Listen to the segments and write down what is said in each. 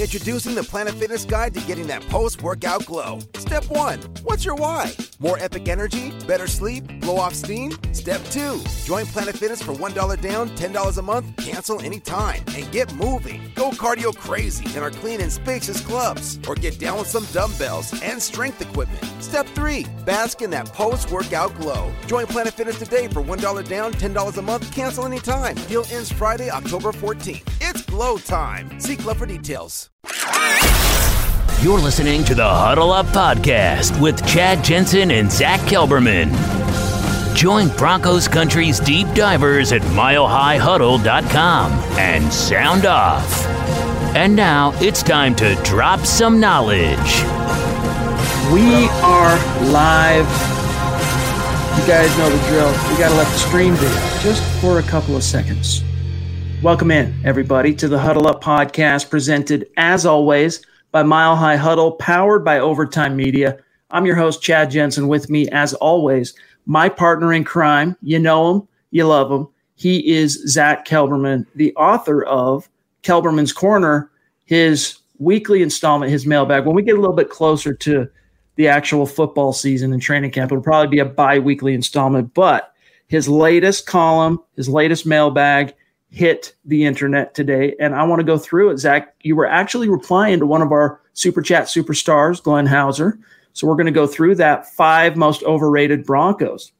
Introducing the Planet Fitness Guide to getting that post workout glow. Step one What's your why? More epic energy? Better sleep? Blow off steam? Step two Join Planet Fitness for $1 down, $10 a month, cancel anytime, and get moving. Go cardio crazy in our clean and spacious clubs, or get down with some dumbbells and strength equipment. Step three Bask in that post workout glow. Join Planet Fitness today for $1 down, $10 a month, cancel anytime. Deal ends Friday, October 14th. It's glow time. See Club for details. You're listening to the Huddle Up Podcast with Chad Jensen and Zach Kelberman. Join Broncos Country's deep divers at milehighhuddle.com and sound off. And now it's time to drop some knowledge. We are live. You guys know the drill. We got to let the stream be just for a couple of seconds. Welcome in, everybody, to the Huddle Up podcast, presented as always by Mile High Huddle, powered by Overtime Media. I'm your host, Chad Jensen. With me, as always, my partner in crime. You know him, you love him. He is Zach Kelberman, the author of Kelberman's Corner, his weekly installment, his mailbag. When we get a little bit closer to the actual football season and training camp, it'll probably be a bi weekly installment. But his latest column, his latest mailbag, hit the internet today. And I want to go through it. Zach, you were actually replying to one of our super chat superstars, Glenn Hauser. So we're going to go through that five most overrated Broncos.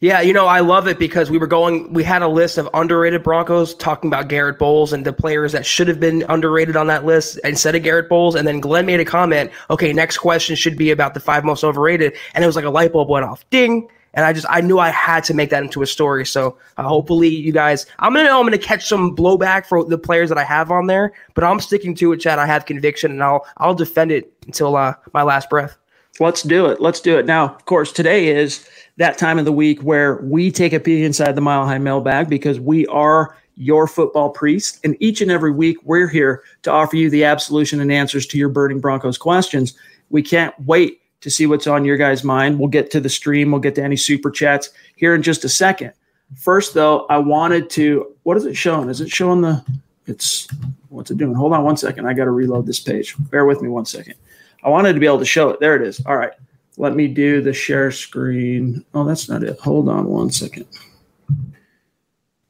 Yeah, you know, I love it because we were going, we had a list of underrated Broncos talking about Garett Bolles and the players that should have been underrated on that list instead of Garett Bolles. And then Glenn made a comment, okay, next question should be about the five most overrated. And it was like a light bulb went off. Ding and I just I knew I had to make that into a story. So uh, hopefully you guys, I'm gonna know I'm gonna catch some blowback for the players that I have on there, but I'm sticking to it, Chad. I have conviction, and I'll I'll defend it until uh, my last breath. Let's do it. Let's do it now. Of course, today is that time of the week where we take a peek inside the Mile High mailbag because we are your football priest, and each and every week we're here to offer you the absolution and answers to your burning Broncos questions. We can't wait to see what's on your guys' mind. We'll get to the stream, we'll get to any super chats here in just a second. First, though, I wanted to. What is it showing? Is it showing the? It's what's it doing? Hold on one second. I got to reload this page. Bear with me one second. I wanted to be able to show it. There it is. All right. Let me do the share screen. Oh, that's not it. Hold on one second.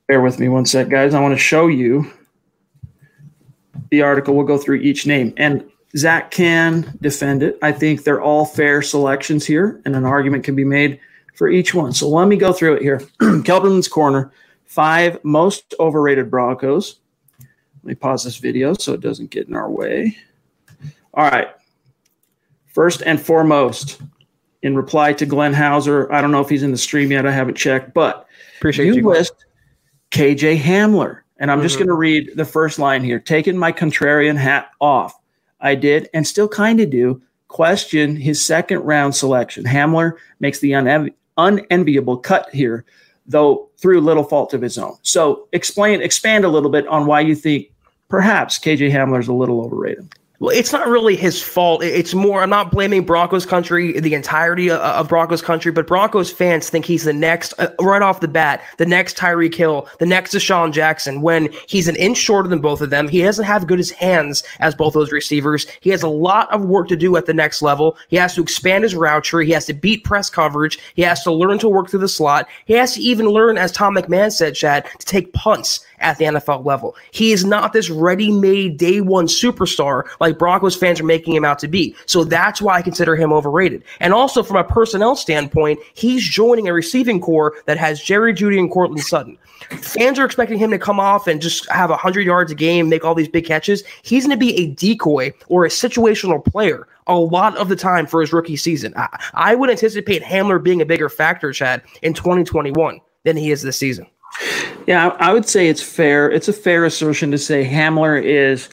Bear with me one sec, guys. I want to show you the article. We'll go through each name. And Zach can defend it. I think they're all fair selections here, and an argument can be made for each one. So let me go through it here. Kelberman's Corner, five most overrated Broncos. Let me pause this video so it doesn't get in our way. All right. First and foremost, in reply to Glenn Hauser, I don't know if he's in the stream yet. I haven't checked, but appreciate you, you list KJ Hamler. And I'm mm-hmm. just going to read the first line here. Taking my contrarian hat off. I did and still kind of do question his second round selection. Hamler makes the unenvi- unenviable cut here, though through little fault of his own. So explain, expand a little bit on why you think perhaps KJ Hamler is a little overrated. Well, it's not really his fault. It's more, I'm not blaming Broncos country, the entirety of Broncos country, but Broncos fans think he's the next, uh, right off the bat, the next Tyreek Hill, the next DeSean Jackson, when he's an inch shorter than both of them. He doesn't have good as hands as both those receivers. He has a lot of work to do at the next level. He has to expand his route tree. He has to beat press coverage. He has to learn to work through the slot. He has to even learn, as Tom McMahon said, Chad, to take punts at the NFL level. He is not this ready-made day one superstar like Broncos fans are making him out to be. So that's why I consider him overrated. And also from a personnel standpoint, he's joining a receiving corps that has Jerry Jeudy and Courtland Sutton. Fans are expecting him to come off and just have 100 yards a game, make all these big catches. He's going to be a decoy or a situational player a lot of the time for his rookie season. I, I would anticipate Hamler being a bigger factor, Chad, in 2021 than he is this season. Yeah, I would say it's fair. It's a fair assertion to say Hamler is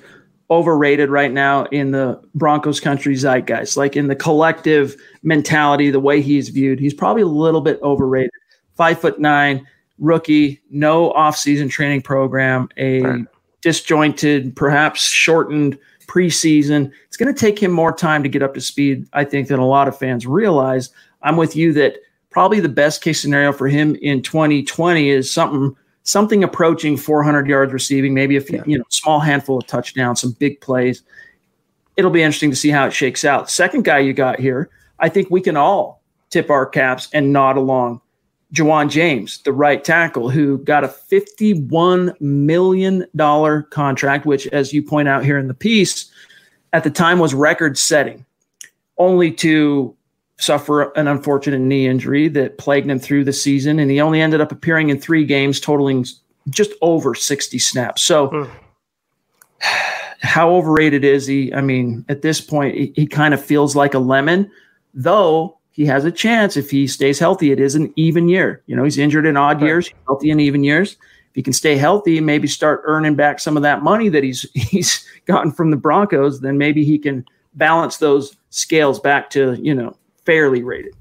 overrated right now in the Broncos country zeitgeist, like in the collective mentality, the way he's viewed. He's probably a little bit overrated. Five foot nine, rookie, no offseason training program, a right. disjointed, perhaps shortened preseason. It's going to take him more time to get up to speed, I think, than a lot of fans realize. I'm with you that probably the best case scenario for him in 2020 is something something approaching 400 yards receiving, maybe a few, yeah. you know, small handful of touchdowns, some big plays. It'll be interesting to see how it shakes out. Second guy you got here, I think we can all tip our caps and nod along. Ja'Wuan James, the right tackle, who got a $51 million contract, which, as you point out here in the piece, at the time was record setting, only to suffer an unfortunate knee injury that plagued him through the season. And he only ended up appearing in three games, totaling just over 60 snaps. So, mm. how overrated is he? I mean, at this point, he, he kind of feels like a lemon, though he has a chance if he stays healthy. It is an even year. You know, he's injured in odd right. years, healthy in even years. If he can stay healthy, and maybe start earning back some of that money that he's he's gotten from the Broncos, then maybe he can balance those scales back to, you know, fairly rated.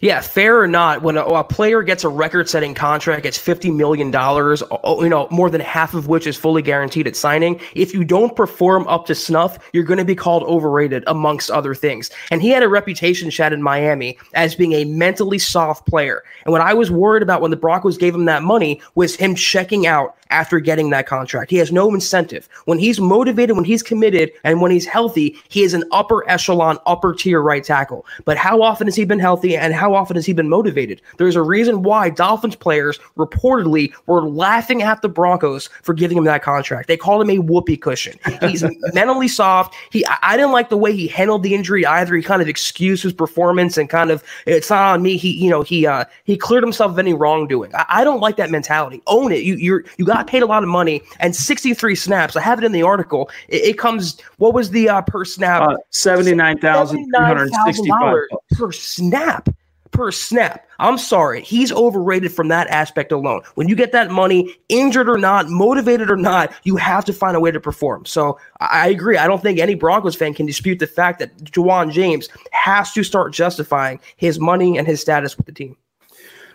Yeah, fair or not, when a, a player gets a record-setting contract, gets fifty million dollars, you know, more than half of which is fully guaranteed at signing. If you don't perform up to snuff, you're going to be called overrated, amongst other things. And he had a reputation, Chad, in Miami as being a mentally soft player. And what I was worried about when the Broncos gave him that money was him checking out after getting that contract. He has no incentive. When he's motivated, when he's committed, and when he's healthy, he is an upper echelon, upper tier right tackle. But how often has he been healthy and how often has he been motivated? There's a reason why Dolphins players reportedly were laughing at the Broncos for giving him that contract. They called him a whoopee cushion. He's mentally soft. He I didn't like the way he handled the injury either. He kind of excused his performance and kind of it's not on me. He you know he uh he cleared himself of any wrongdoing. I, I don't like that mentality. Own it. You you're you got got paid a lot of money and 63 snaps. I have it in the article. It, it comes, what was the uh, per snap? Uh, $79,365 per snap. Per snap. I'm sorry. He's overrated from that aspect alone. When you get that money, injured or not, motivated or not, you have to find a way to perform. So I agree. I don't think any Broncos fan can dispute the fact that Ja'Wuan James has to start justifying his money and his status with the team.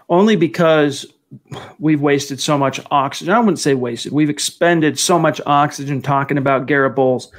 Only because we've wasted so much oxygen. I wouldn't say wasted. We've expended so much oxygen talking about Garett Bolles.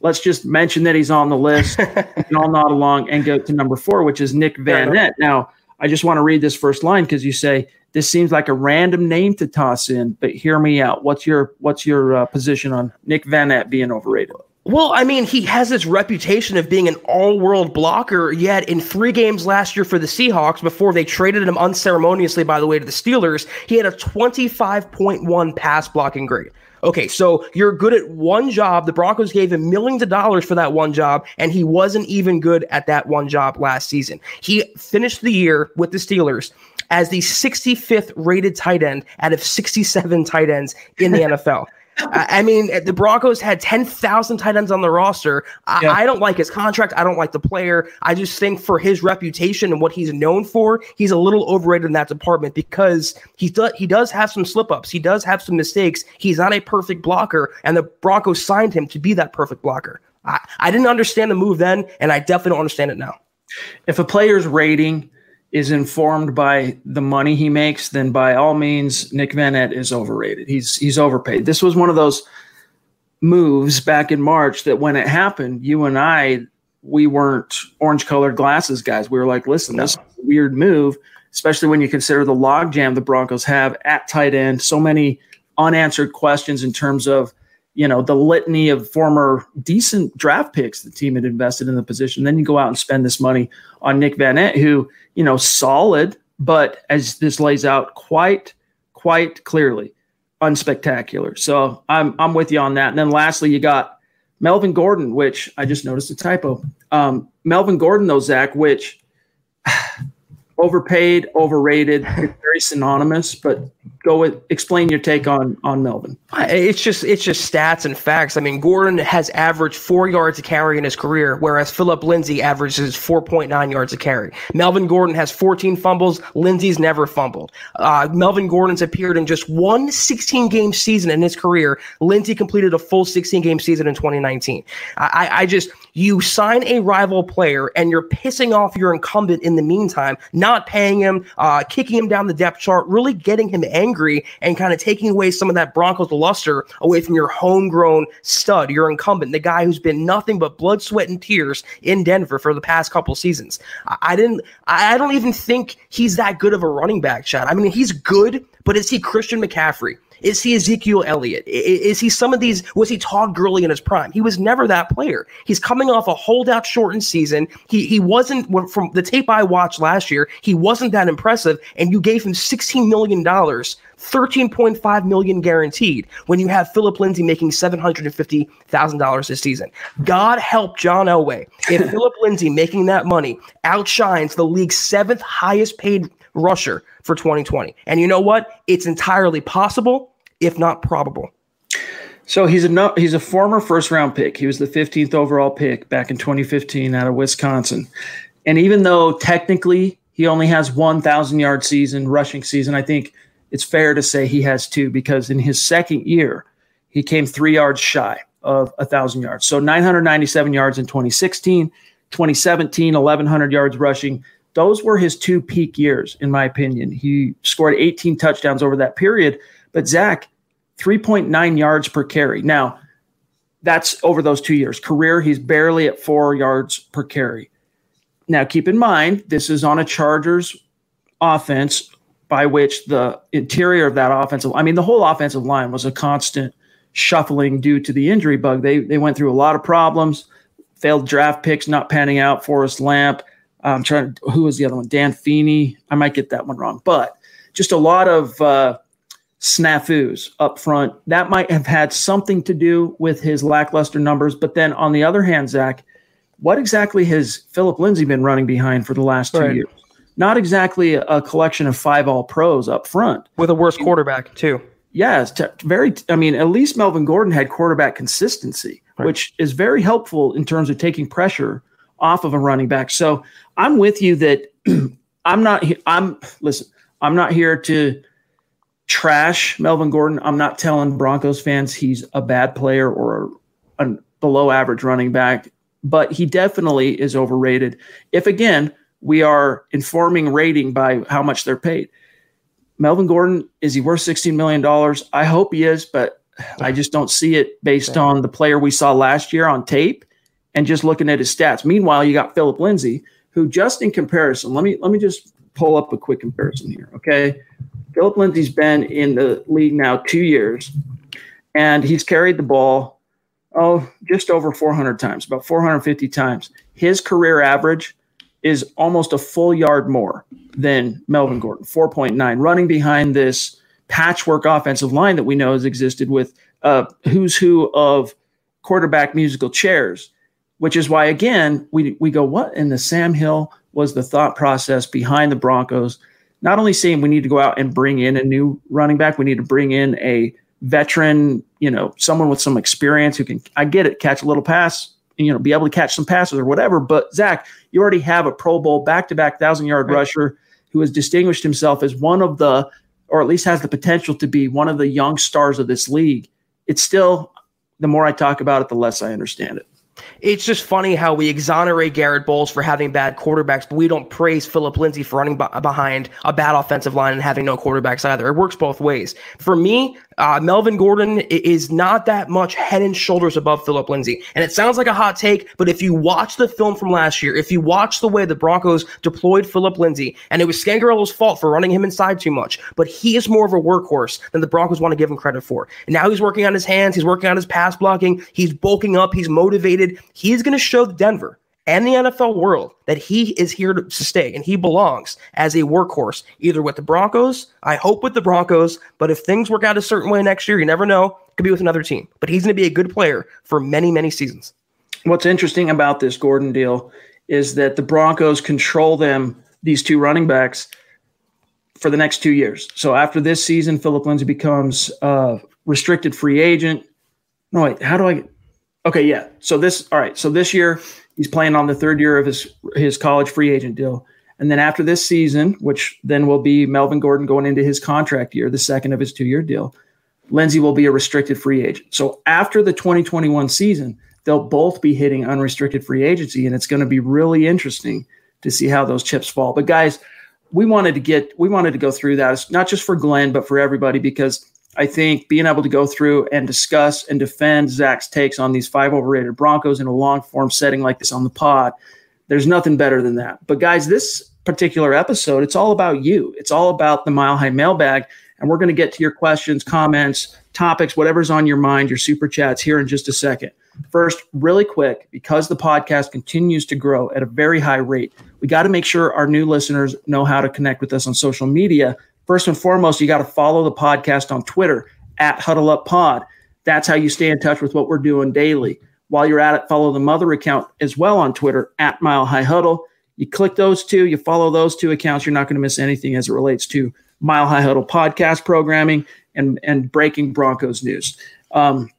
Let's just mention that he's on the list and I'll nod along and go to number four, which is Nick Vannett. Now, I just want to read this first line because you say this seems like a random name to toss in, but hear me out. What's your what's your uh, position on Nick Vannett being overrated? Well, I mean, he has this reputation of being an all-world blocker. Yet, in three games last year for the Seahawks, before they traded him unceremoniously, by the way, to the Steelers, he had a 25.1 pass blocking grade. Okay, so you're good at one job. The Broncos gave him millions of dollars for that one job, and he wasn't even good at that one job last season. He finished the year with the Steelers as the 65th rated tight end out of 67 tight ends in the NFL. I mean, eh, the Broncos had 10,000 tight ends on the roster. I, yeah. I, don't like his contract. I don't like the player. I just think for his reputation and what he's known for, he's a little overrated in that department because he, do, he does have some slip ups. He does have some mistakes. He's not a perfect blocker, and the Broncos signed him to be that perfect blocker. I, I didn't understand the move then, and I definitely don't understand it now. If a player's rating is informed by the money he makes, then by all means, Nick Vannett is overrated. He's he's overpaid. This was one of those moves back in March that when it happened, you and I, we weren't orange colored glasses guys. We were like, listen, no. this a weird move, especially when you consider the logjam the Broncos have at tight end. So many unanswered questions in terms of you know the litany of former decent draft picks the team had invested in the position. Then you go out and spend this money on Nick Vannett, who you know, solid, but as this lays out quite, quite clearly, unspectacular. So I'm I'm with you on that. And then lastly, you got Melvin Gordon, which I just noticed a typo. Um, Melvin Gordon, though, Zach, which overpaid, overrated, very synonymous. But go with explain your take on on Melvin. It's just it's just stats and facts. I mean, Gordon has averaged four yards a carry in his career, whereas Phillip Lindsay averages four point nine yards a carry. Melvin Gordon has fourteen fumbles. Lindsay's never fumbled. Uh, Melvin Gordon's appeared in just one 16 game season in his career. Lindsay completed a full 16 game season in 2019. I, I just you sign a rival player and you're pissing off your incumbent in the meantime. Not paying him, uh, kicking him down the depth chart, really getting him angry and kind of taking away some of that Broncos luster away from your homegrown stud, your incumbent, the guy who's been nothing but blood, sweat, and tears in Denver for the past couple seasons. I, I didn't, I don't even think he's that good of a running back, Chad. I mean, he's good, but is he Christian McCaffrey? Is he Ezekiel Elliott? Is he some of these? Was he Todd Gurley in his prime? He was never that player. He's coming off a holdout shortened season. He he wasn't from the tape I watched last year. He wasn't that impressive, and you gave him sixteen million dollars. 13.5 million guaranteed when you have Phillip Lindsay making $750,000 this season. God help John Elway if Phillip Lindsay making that money outshines the league's seventh highest paid rusher for 2020. And you know what? It's entirely possible, if not probable. So he's a he's a former first round pick. He was the 15th overall pick back in 2015 out of Wisconsin. And even though technically he only has 1,000 yard season, rushing season, I think it's fair to say he has two because in his second year, he came three yards shy of 1,000 yards. So 997 yards in 2016, 2017, 1,100 yards rushing, those were his two peak years, in my opinion. He scored 18 touchdowns over that period. But Zach, 3.9 yards per carry. Now, that's over those two years. Career, he's barely at four yards per carry. Now, keep in mind, this is on a Chargers offense by which the interior of that offensive, I mean, the whole offensive line was a constant shuffling due to the injury bug. They they went through a lot of problems, failed draft picks not panning out. Forrest Lamp, I'm trying. To who was the other one? Dan Feeney. I might get that one wrong, but just a lot of uh, snafus up front. That might have had something to do with his lackluster numbers. But then on the other hand, Zach, what exactly has Phillip Lindsay been running behind for the last two right. years? Not exactly a, collection of five all pros up front. With a worse quarterback, too. Yes, yeah, very. I mean, at least Melvin Gordon had quarterback consistency, right. which is very helpful in terms of taking pressure off of a running back. So I'm with you that I'm not. I'm listen. I'm not here to trash Melvin Gordon. I'm not telling Broncos fans he's a bad player or a, a below average running back, but he definitely is overrated. If again we are informing rating by how much they're paid. Melvin Gordon is he worth 16 million dollars? I hope he is, but I just don't see it based on the player we saw last year on tape and just looking at his stats. Meanwhile, you got Phillip Lindsay, who just in comparison, let me let me just pull up a quick comparison here. Okay. Phillip Lindsay's been in the league now two years, and he's carried the ball, oh, just over 400 times, about 450 times. His career average is almost a full yard more than Melvin Gordon, 4.9, running behind this patchwork offensive line that we know has existed with uh, who's who of quarterback musical chairs which is why again we we go what in the Sam Hill was the thought process behind the Broncos? Not only saying we need to go out and bring in a new running back we need to bring in a veteran you know someone with some experience who can I get it catch a little pass you know be able to catch some passes or whatever but Zach you already have a Pro Bowl back to back thousand yard right. rusher who has distinguished himself as one of the or at least has the potential to be one of the young stars of this league. It's still the more I talk about it the less I understand it it's just funny how we exonerate Garett Bolles for having bad quarterbacks, but we don't praise Phillip Lindsay for running b- behind a bad offensive line and having no quarterbacks either. It works both ways. For me, uh, Melvin Gordon is not that much head and shoulders above Phillip Lindsay. And it sounds like a hot take, but if you watch the film from last year, if you watch the way the Broncos deployed Phillip Lindsay, and it was Scangarello's fault for running him inside too much, but he is more of a workhorse than the Broncos want to give him credit for. And now he's working on his hands, he's working on his pass blocking, he's bulking up, he's motivated. He's going to show the Denver and the NFL world that he is here to stay and he belongs as a workhorse, either with the Broncos, I hope with the Broncos, but if things work out a certain way next year, you never know, could be with another team. But he's going to be a good player for many, many seasons. What's interesting about this Gordon deal is that the Broncos control them, these two running backs, for the next two years. So after this season, Phillip Lindsay becomes a restricted free agent. No, wait, how do I? Okay, yeah. So this, all right. So this year, He's playing on the third year of his his college free agent deal. And then after this season, which then will be Melvin Gordon going into his contract year, the second of his two year deal, Lindsay will be a restricted free agent. So after the 2021 season, they'll both be hitting unrestricted free agency. And it's going to be really interesting to see how those chips fall. But guys, we wanted to get we wanted to go through that. It's not just for Glenn, but for everybody because I think being able to go through and discuss and defend Zach's takes on these five overrated Broncos in a long form setting like this on the pod, there's nothing better than that. But guys, this particular episode, it's all about you. It's all about the Mile High mailbag. And we're going to get to your questions, comments, topics, whatever's on your mind, your super chats here in just a second. First, really quick, because the podcast continues to grow at a very high rate, we got to make sure our new listeners know how to connect with us on social media. First and foremost, you got to follow the podcast on Twitter at Huddle Up Pod. That's how you stay in touch with what we're doing daily. While you're at it, follow the mother account as well on Twitter at Mile High Huddle. You click those two, you follow those two accounts, you're not going to miss anything as it relates to Mile High Huddle podcast programming and, and breaking Broncos news. Um,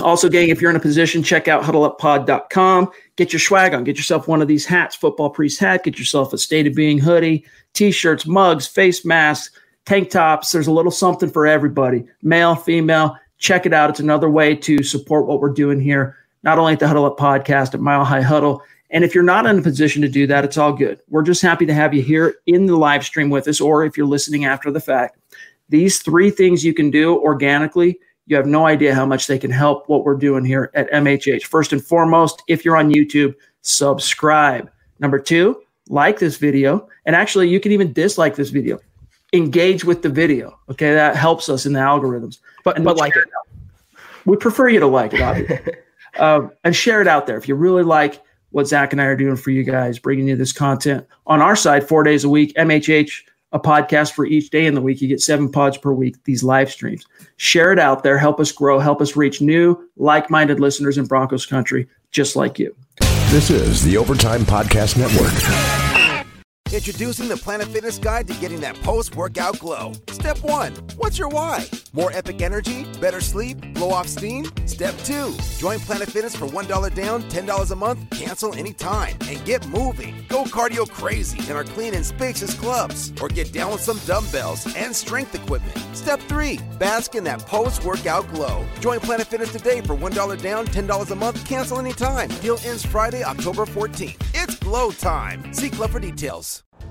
also, gang, if you're in a position, check out huddleuppod.com. Get your swag on. Get yourself one of these hats, football priest hat. Get yourself a state of being hoodie, t-shirts, mugs, face masks, tank tops. There's a little something for everybody, male, female. Check it out. It's another way to support what we're doing here, not only at the Huddle Up podcast at Mile High Huddle. And if you're not in a position to do that, it's all good. We're just happy to have you here in the live stream with us, or if you're listening after the fact. These three things you can do organically you have no idea how much they can help what we're doing here at MHH. First and foremost, if you're on YouTube, subscribe. Number two, like this video. And actually, you can even dislike this video. Engage with the video. Okay, that helps us in the algorithms. But, but like it. We prefer you to like it, obviously. um, and share it out there. If you really like what Zach and I are doing for you guys, bringing you this content on our side four days a week, MHH a podcast for each day in the week. You get seven pods per week, these live streams. Share it out there. Help us grow. Help us reach new, like minded listeners in Broncos country, just like you. This is the Overtime Podcast Network. Introducing the Planet Fitness Guide to getting that post workout glow. Step one What's your why? More epic energy? Better sleep? Blow off steam? Step two Join Planet Fitness for $1 down, $10 a month, cancel anytime, and get moving. Go cardio crazy in our clean and spacious clubs, or get down with some dumbbells and strength equipment. Step three Bask in that post workout glow. Join Planet Fitness today for $1 down, $10 a month, cancel anytime. Deal ends Friday, October 14th. It's glow time. See club for details.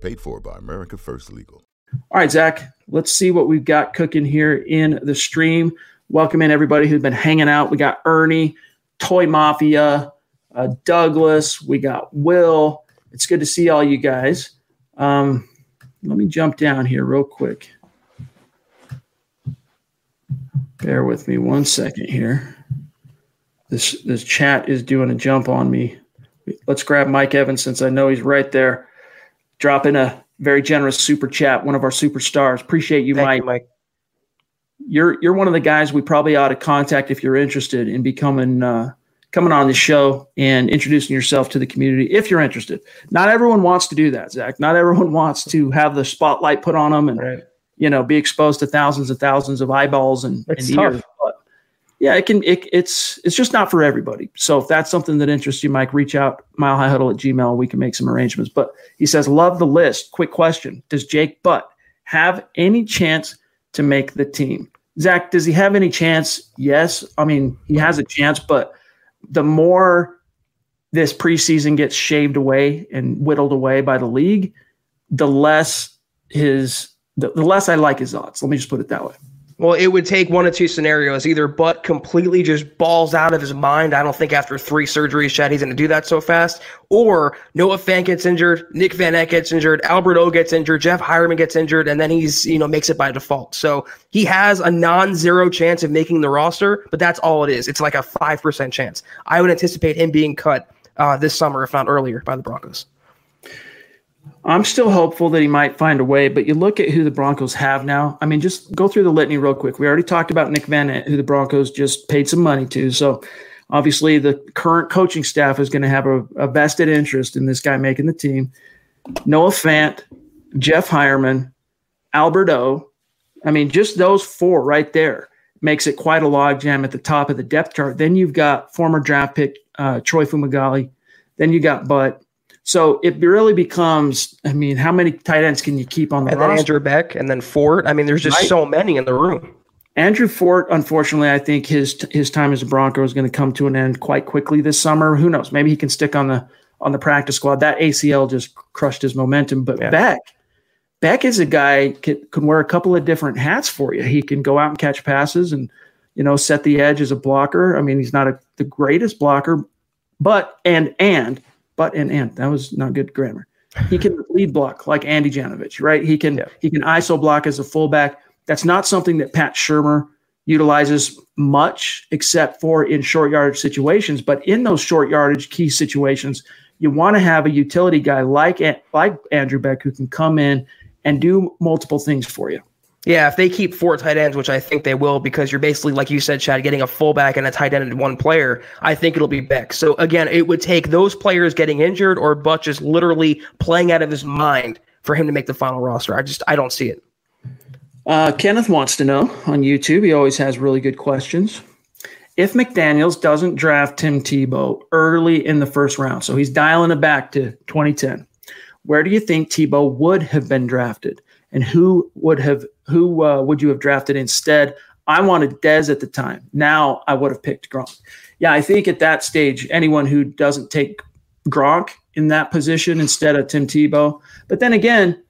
Paid for by America First Legal. All right, Zach, let's see what we've got cooking here in the stream. Welcome in everybody who's been hanging out. We got Ernie, Toy Mafia, uh, Douglas, we got Will. It's good to see all you guys. Um, let me jump down here real quick. Bear with me one second here. This this chat is doing a jump on me. Let's grab Mike Evans since I know he's right there drop in a very generous super chat, one of our superstars. Appreciate you, Mike. You, Mike. You're you're one of the guys we probably ought to contact if you're interested in becoming uh, coming on the show and introducing yourself to the community if you're interested. Not everyone wants to do that, Zach. Not everyone wants to have the spotlight put on them and right. you know be exposed to thousands and thousands of eyeballs and, and ears. Yeah, it can. It, it's it's just not for everybody. So if that's something that interests you, Mike, reach out milehighhuddle at Gmail. We can make some arrangements. But he says, love the list. Quick question: Does Jake Butt have any chance to make the team? Zach, does he have any chance? Yes. I mean, he has a chance, but the more this preseason gets shaved away and whittled away by the league, the less his the, the less I like his odds. Let me just put it that way. Well, it would take one of two scenarios. Either Butt completely just balls out of his mind. I don't think after three surgeries, Chad, he's going to do that so fast. Or Noah Fant gets injured, Nick Vannett gets injured, Albert O gets injured, Jeff Heuerman gets injured, and then he's, you know, makes it by default. So he has a non zero chance of making the roster, but that's all it is. It's like a 5% chance. I would anticipate him being cut uh, this summer, if not earlier, by the Broncos. I'm still hopeful that he might find a way, but you look at who the Broncos have now. I mean, just go through the litany real quick. We already talked about Nick Van who the Broncos just paid some money to. So obviously, the current coaching staff is going to have a, a, vested interest in this guy making the team. Noah Fant, Jeff Heuerman, Albert O. I mean, just those four right there makes it quite a logjam at the top of the depth chart. Then you've got former draft pick uh, Troy Fumagalli. Then you got Butt. So it really becomes, I mean, how many tight ends can you keep on the and roster? then Andrew Beck and then Fort. I mean, there's just right. so many in the room. Andrew Fort, unfortunately, I think his his time as a Bronco is going to come to an end quite quickly this summer. Who knows? Maybe he can stick on the on the practice squad. That ACL just crushed his momentum. But yeah. Beck, Beck is a guy can, can wear a couple of different hats for you. He can go out and catch passes and you know set the edge as a blocker. I mean, he's not a, the greatest blocker, but and and but and and that was not good grammar. He can lead block like Andy Janovich, right? He can yeah. he can ISO block as a fullback. That's not something that Pat Shurmur utilizes much, except for in short yardage situations. But in those short yardage key situations, you want to have a utility guy like like Andrew Beck who can come in and do multiple things for you. Yeah, if they keep four tight ends, which I think they will, because you're basically, like you said, Chad, getting a fullback and a tight end in one player, I think it'll be Beck. So again, it would take those players getting injured or Butch just literally playing out of his mind for him to make the final roster. I just I don't see it. Uh, Kenneth wants to know on YouTube. He always has really good questions. If McDaniels doesn't draft Tim Tebow early in the first round, so he's dialing it back to 2010, where do you think Tebow would have been drafted? And who would have who uh, would you have drafted instead? I wanted Dez at the time. Now I would have picked Gronk. Yeah, I think at that stage, anyone who doesn't take Gronk in that position instead of Tim Tebow. But then again,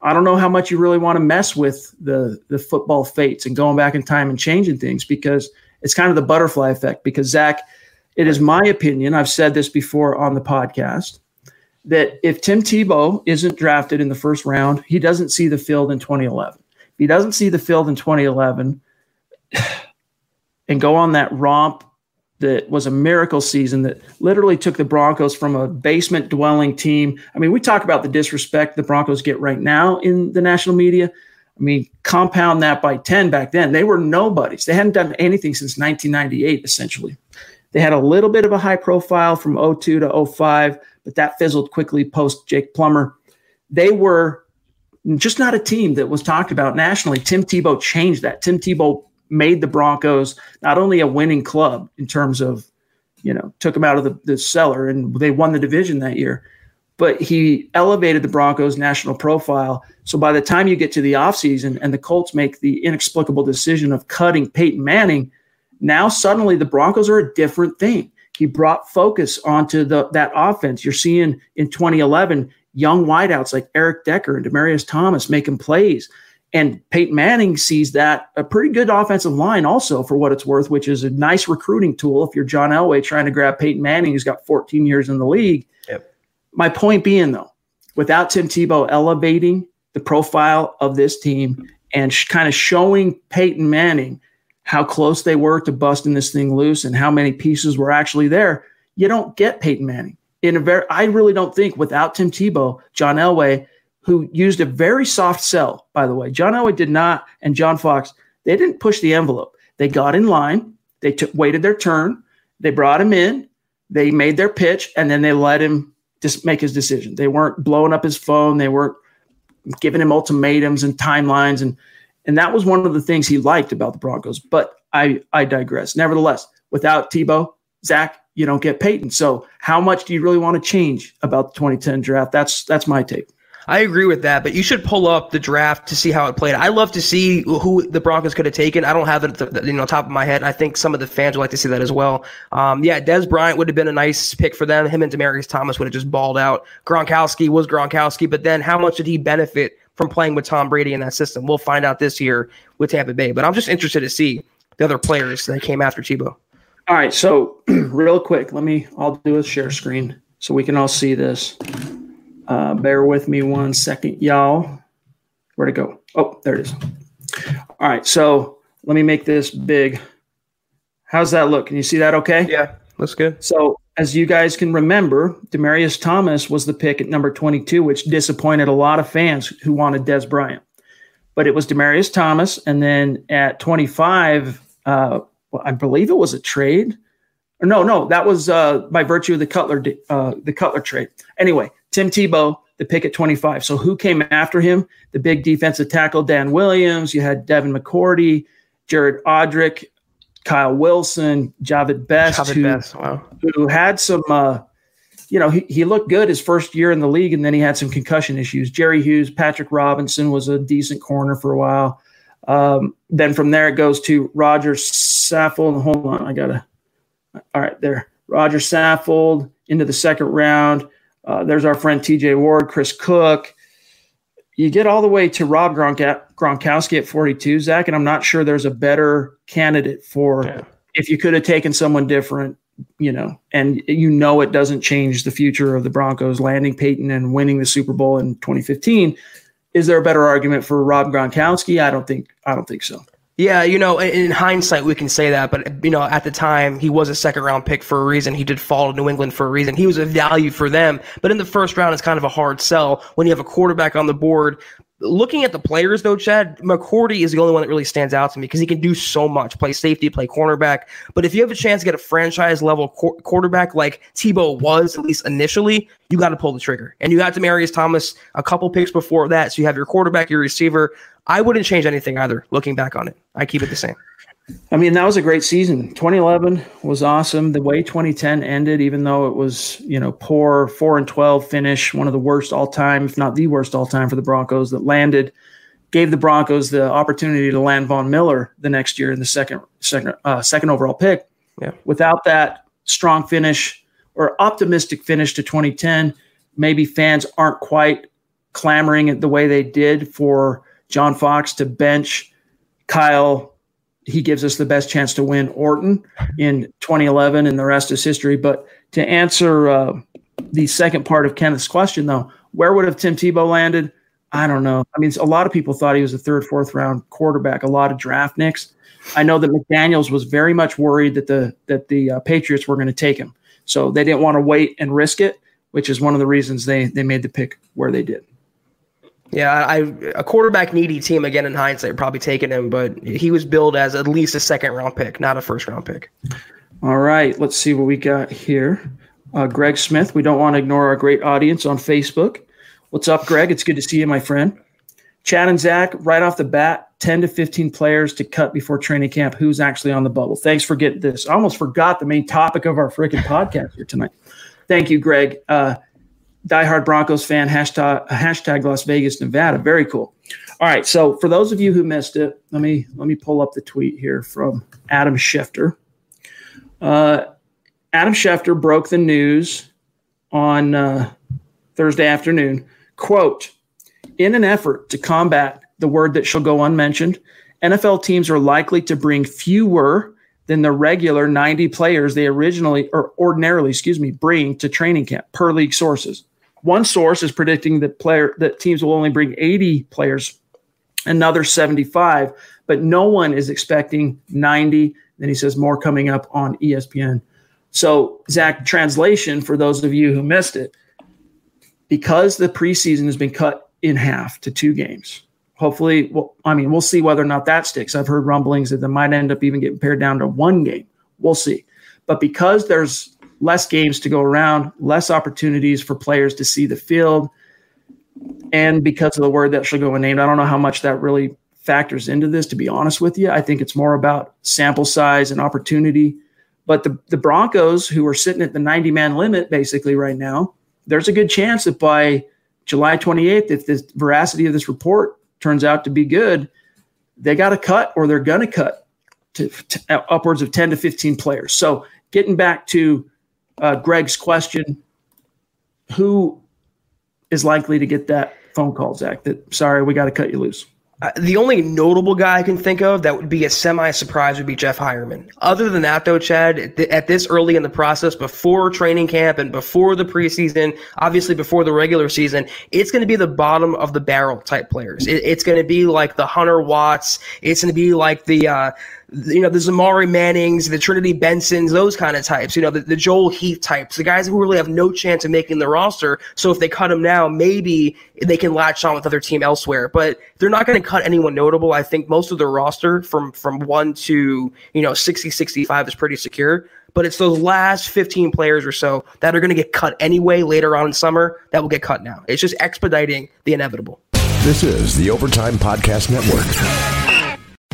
I don't know how much you really want to mess with the the football fates and going back in time and changing things because it's kind of the butterfly effect. Because Zach, it is my opinion. I've said this before on the podcast that if Tim Tebow isn't drafted in the first round, he doesn't see the field in 2011. If he doesn't see the field in 2011 and go on that romp that was a miracle season that literally took the Broncos from a basement dwelling team. I mean, we talk about the disrespect the Broncos get right now in the national media. I mean, compound that by 10 back then. They were nobodies. They hadn't done anything since 1998, essentially. They had a little bit of a high profile from 02 to 05, but that fizzled quickly post Jake Plummer. They were just not a team that was talked about nationally. Tim Tebow changed that. Tim Tebow made the Broncos not only a winning club in terms of, you know, took them out of the, the cellar and they won the division that year, but he elevated the Broncos' national profile. So by the time you get to the offseason and the Colts make the inexplicable decision of cutting Peyton Manning, now suddenly the Broncos are a different thing. He brought focus onto the that offense. You're seeing in 2011 young wideouts like Eric Decker and Demaryius Thomas making plays. And Peyton Manning sees that a pretty good offensive line also for what it's worth, which is a nice recruiting tool if you're John Elway trying to grab Peyton Manning, who's got 14 years in the league. Yep. My point being, though, without Tim Tebow elevating the profile of this team and sh- kind of showing Peyton Manning how close they were to busting this thing loose and how many pieces were actually there, you don't get Peyton Manning. In a very, I really don't think without Tim Tebow, John Elway, who used a very soft sell, by the way, John Elway did not, and John Fox, they didn't push the envelope. They got in line, they waited their turn, they brought him in, they made their pitch, and then they let him just make his decision. They weren't blowing up his phone, they weren't giving him ultimatums and timelines and and that was one of the things he liked about the Broncos. But I, I digress. Nevertheless, without Tebow, Zach, you don't get Peyton. So how much do you really want to change about the 2010 draft? That's that's my take. I agree with that, but you should pull up the draft to see how it played. I love to see who the Broncos could have taken. I don't have it at the, you know top of my head. I think some of the fans would like to see that as well. Um, yeah, Dez Bryant would have been a nice pick for them. Him and Demaryius Thomas would have just balled out. Gronkowski was Gronkowski, but then how much did he benefit from playing with Tom Brady in that system. We'll find out this year with Tampa Bay. But I'm just interested to see the other players that came after Tebow. All right, so real quick, let me. I'll do a share screen so we can all see this. Uh, bear with me one second, y'all. Where'd it go? Oh, there it is. All right, so let me make this big. How's that look? Can you see that okay? Yeah, looks good. So, as you guys can remember, Demaryius Thomas was the pick at number 22, which disappointed a lot of fans who wanted Dez Bryant. But it was Demaryius Thomas. And then at 25, uh, well, I believe it was a trade. Or no, no, that was uh, by virtue of the Cutler, uh, the Cutler trade. Anyway, Tim Tebow, the pick at 25. So who came after him? The big defensive tackle, Dan Williams. You had Devin McCourty, Jared Odrick, Kyle Wilson, Jahvid Best, Jahvid who, Best, wow. who had some, uh, you know, he, he looked good his first year in the league, and then he had some concussion issues. Jerry Hughes, Patrick Robinson was a decent corner for a while. Um, then from there, it goes to Roger Saffold. Hold on, I got to. All right, there. Roger Saffold into the second round. Uh, there's our friend TJ Ward, Chris Cook. You get all the way to Rob Gronk- Gronkowski at 42, Zach, and I'm not sure there's a better candidate for Yeah. if you could have taken someone different, you know, and you know it doesn't change the future of the Broncos landing Peyton and winning the Super Bowl in 2015. Is there a better argument for Rob Gronkowski? I don't think. I don't think so. Yeah, you know, in, in hindsight, we can say that, but you know, at the time, he was a second round pick for a reason. He did fall to New England for a reason. He was a value for them, but in the first round, it's kind of a hard sell when you have a quarterback on the board. Looking at the players, though, Chad McCourty is the only one that really stands out to me because he can do so much: play safety, play cornerback. But if you have a chance to get a franchise level qu- quarterback like Tebow was, at least initially, you got to pull the trigger. And you got Demaryius Thomas a couple picks before that, so you have your quarterback, your receiver. I wouldn't change anything either. Looking back on it, I keep it the same. I mean, that was a great season. 2011 was awesome. The way 2010 ended, even though it was, you know, poor four and 12 finish, one of the worst all time, if not the worst all time for the Broncos that landed, gave the Broncos the opportunity to land Von Miller the next year in the second, second, uh, second overall pick. Yeah. Without that strong finish or optimistic finish to 2010, maybe fans aren't quite clamoring it the way they did for John Fox to bench Kyle he gives us the best chance to win Orton in 2011, and the rest is history. But to answer uh, the second part of Kenneth's question, though, where would have Tim Tebow landed? I don't know. I mean, a lot of people thought he was a third, fourth round quarterback. A lot of draftniks. I know that McDaniels was very much worried that the that the uh, Patriots were going to take him, so they didn't want to wait and risk it, which is one of the reasons they they made the pick where they did. Yeah, I a quarterback needy team again in hindsight probably taking him, but he was billed as at least a second round pick, not a first round pick. All right, let's see what we got here. Uh, Greg Smith, we don't want to ignore our great audience on Facebook. What's up, Greg? It's good to see you, my friend. Chad and Zach, right off the bat, 10 to 15 players to cut before training camp. Who's actually on the bubble? Thanks for getting this. I almost forgot the main topic of our freaking podcast here tonight. Thank you, Greg. Uh, diehard Broncos fan, hashtag, hashtag Las Vegas, Nevada. Very cool. All right. So for those of you who missed it, let me let me pull up the tweet here from Adam Schefter. Uh, Adam Schefter broke the news on uh, Thursday afternoon. Quote, in an effort to combat the word that shall go unmentioned, NFL teams are likely to bring fewer than the regular 90 players they originally or ordinarily, excuse me, bring to training camp per league sources. One source is predicting that player that teams will only bring 80 players, another 75, but no one is expecting 90. Then he says more coming up on ESPN. So, Zach, translation for those of you who missed it, because the preseason has been cut in half to two games. Hopefully, well, I mean, we'll see whether or not that sticks. I've heard rumblings that they might end up even getting pared down to one game. We'll see. But because there's less games to go around, less opportunities for players to see the field, and because of the word that should go unnamed, I don't know how much that really factors into this, to be honest with you. I think it's more about sample size and opportunity. But the, the Broncos, who are sitting at the 90 man limit basically right now, there's a good chance that by July 28th, if the veracity of this report turns out to be good, they got to cut or they're going to cut to, upwards of 10 to 15 players. So getting back to uh, Greg's question, who is likely to get that phone call, Zach. That sorry, we got to cut you loose. Uh, the only notable guy I can think of that would be a semi surprise would be Jeff Heuerman. Other than that, though, Chad, at this early in the process, before training camp and before the preseason, obviously before the regular season, it's going to be the bottom of the barrel type players. It, it's going to be like the Hunter Watts. It's going to be like the uh, you know, the Zamari Mannings, the Trinity Bensons, those kind of types, you know, the, the Joel Heath types, the guys who really have no chance of making the roster. So if they cut them now, maybe they can latch on with other team elsewhere. But they're not going to cut anyone notable. I think most of the roster from from one to, you know, 60, 65 is pretty secure. But it's those last 15 players or so that are going to get cut anyway later on in summer that will get cut now. It's just expediting the inevitable. This is the Overtime Podcast Network.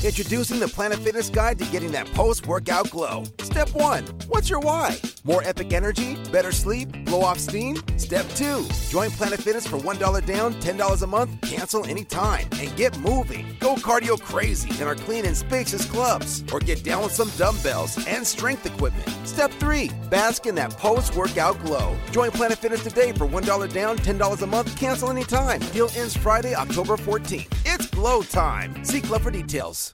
Introducing the Planet Fitness Guide to getting that post workout glow. Step one What's your why? More epic energy? Better sleep? Blow off steam? Step two Join Planet Fitness for $1 down, $10 a month, cancel anytime, and get moving. Go cardio crazy in our clean and spacious clubs, or get down with some dumbbells and strength equipment. Step three Bask in that post workout glow. Join Planet Fitness today for $1 down, $10 a month, cancel anytime. Deal ends Friday, October 14th. It's glow time. See Club for details.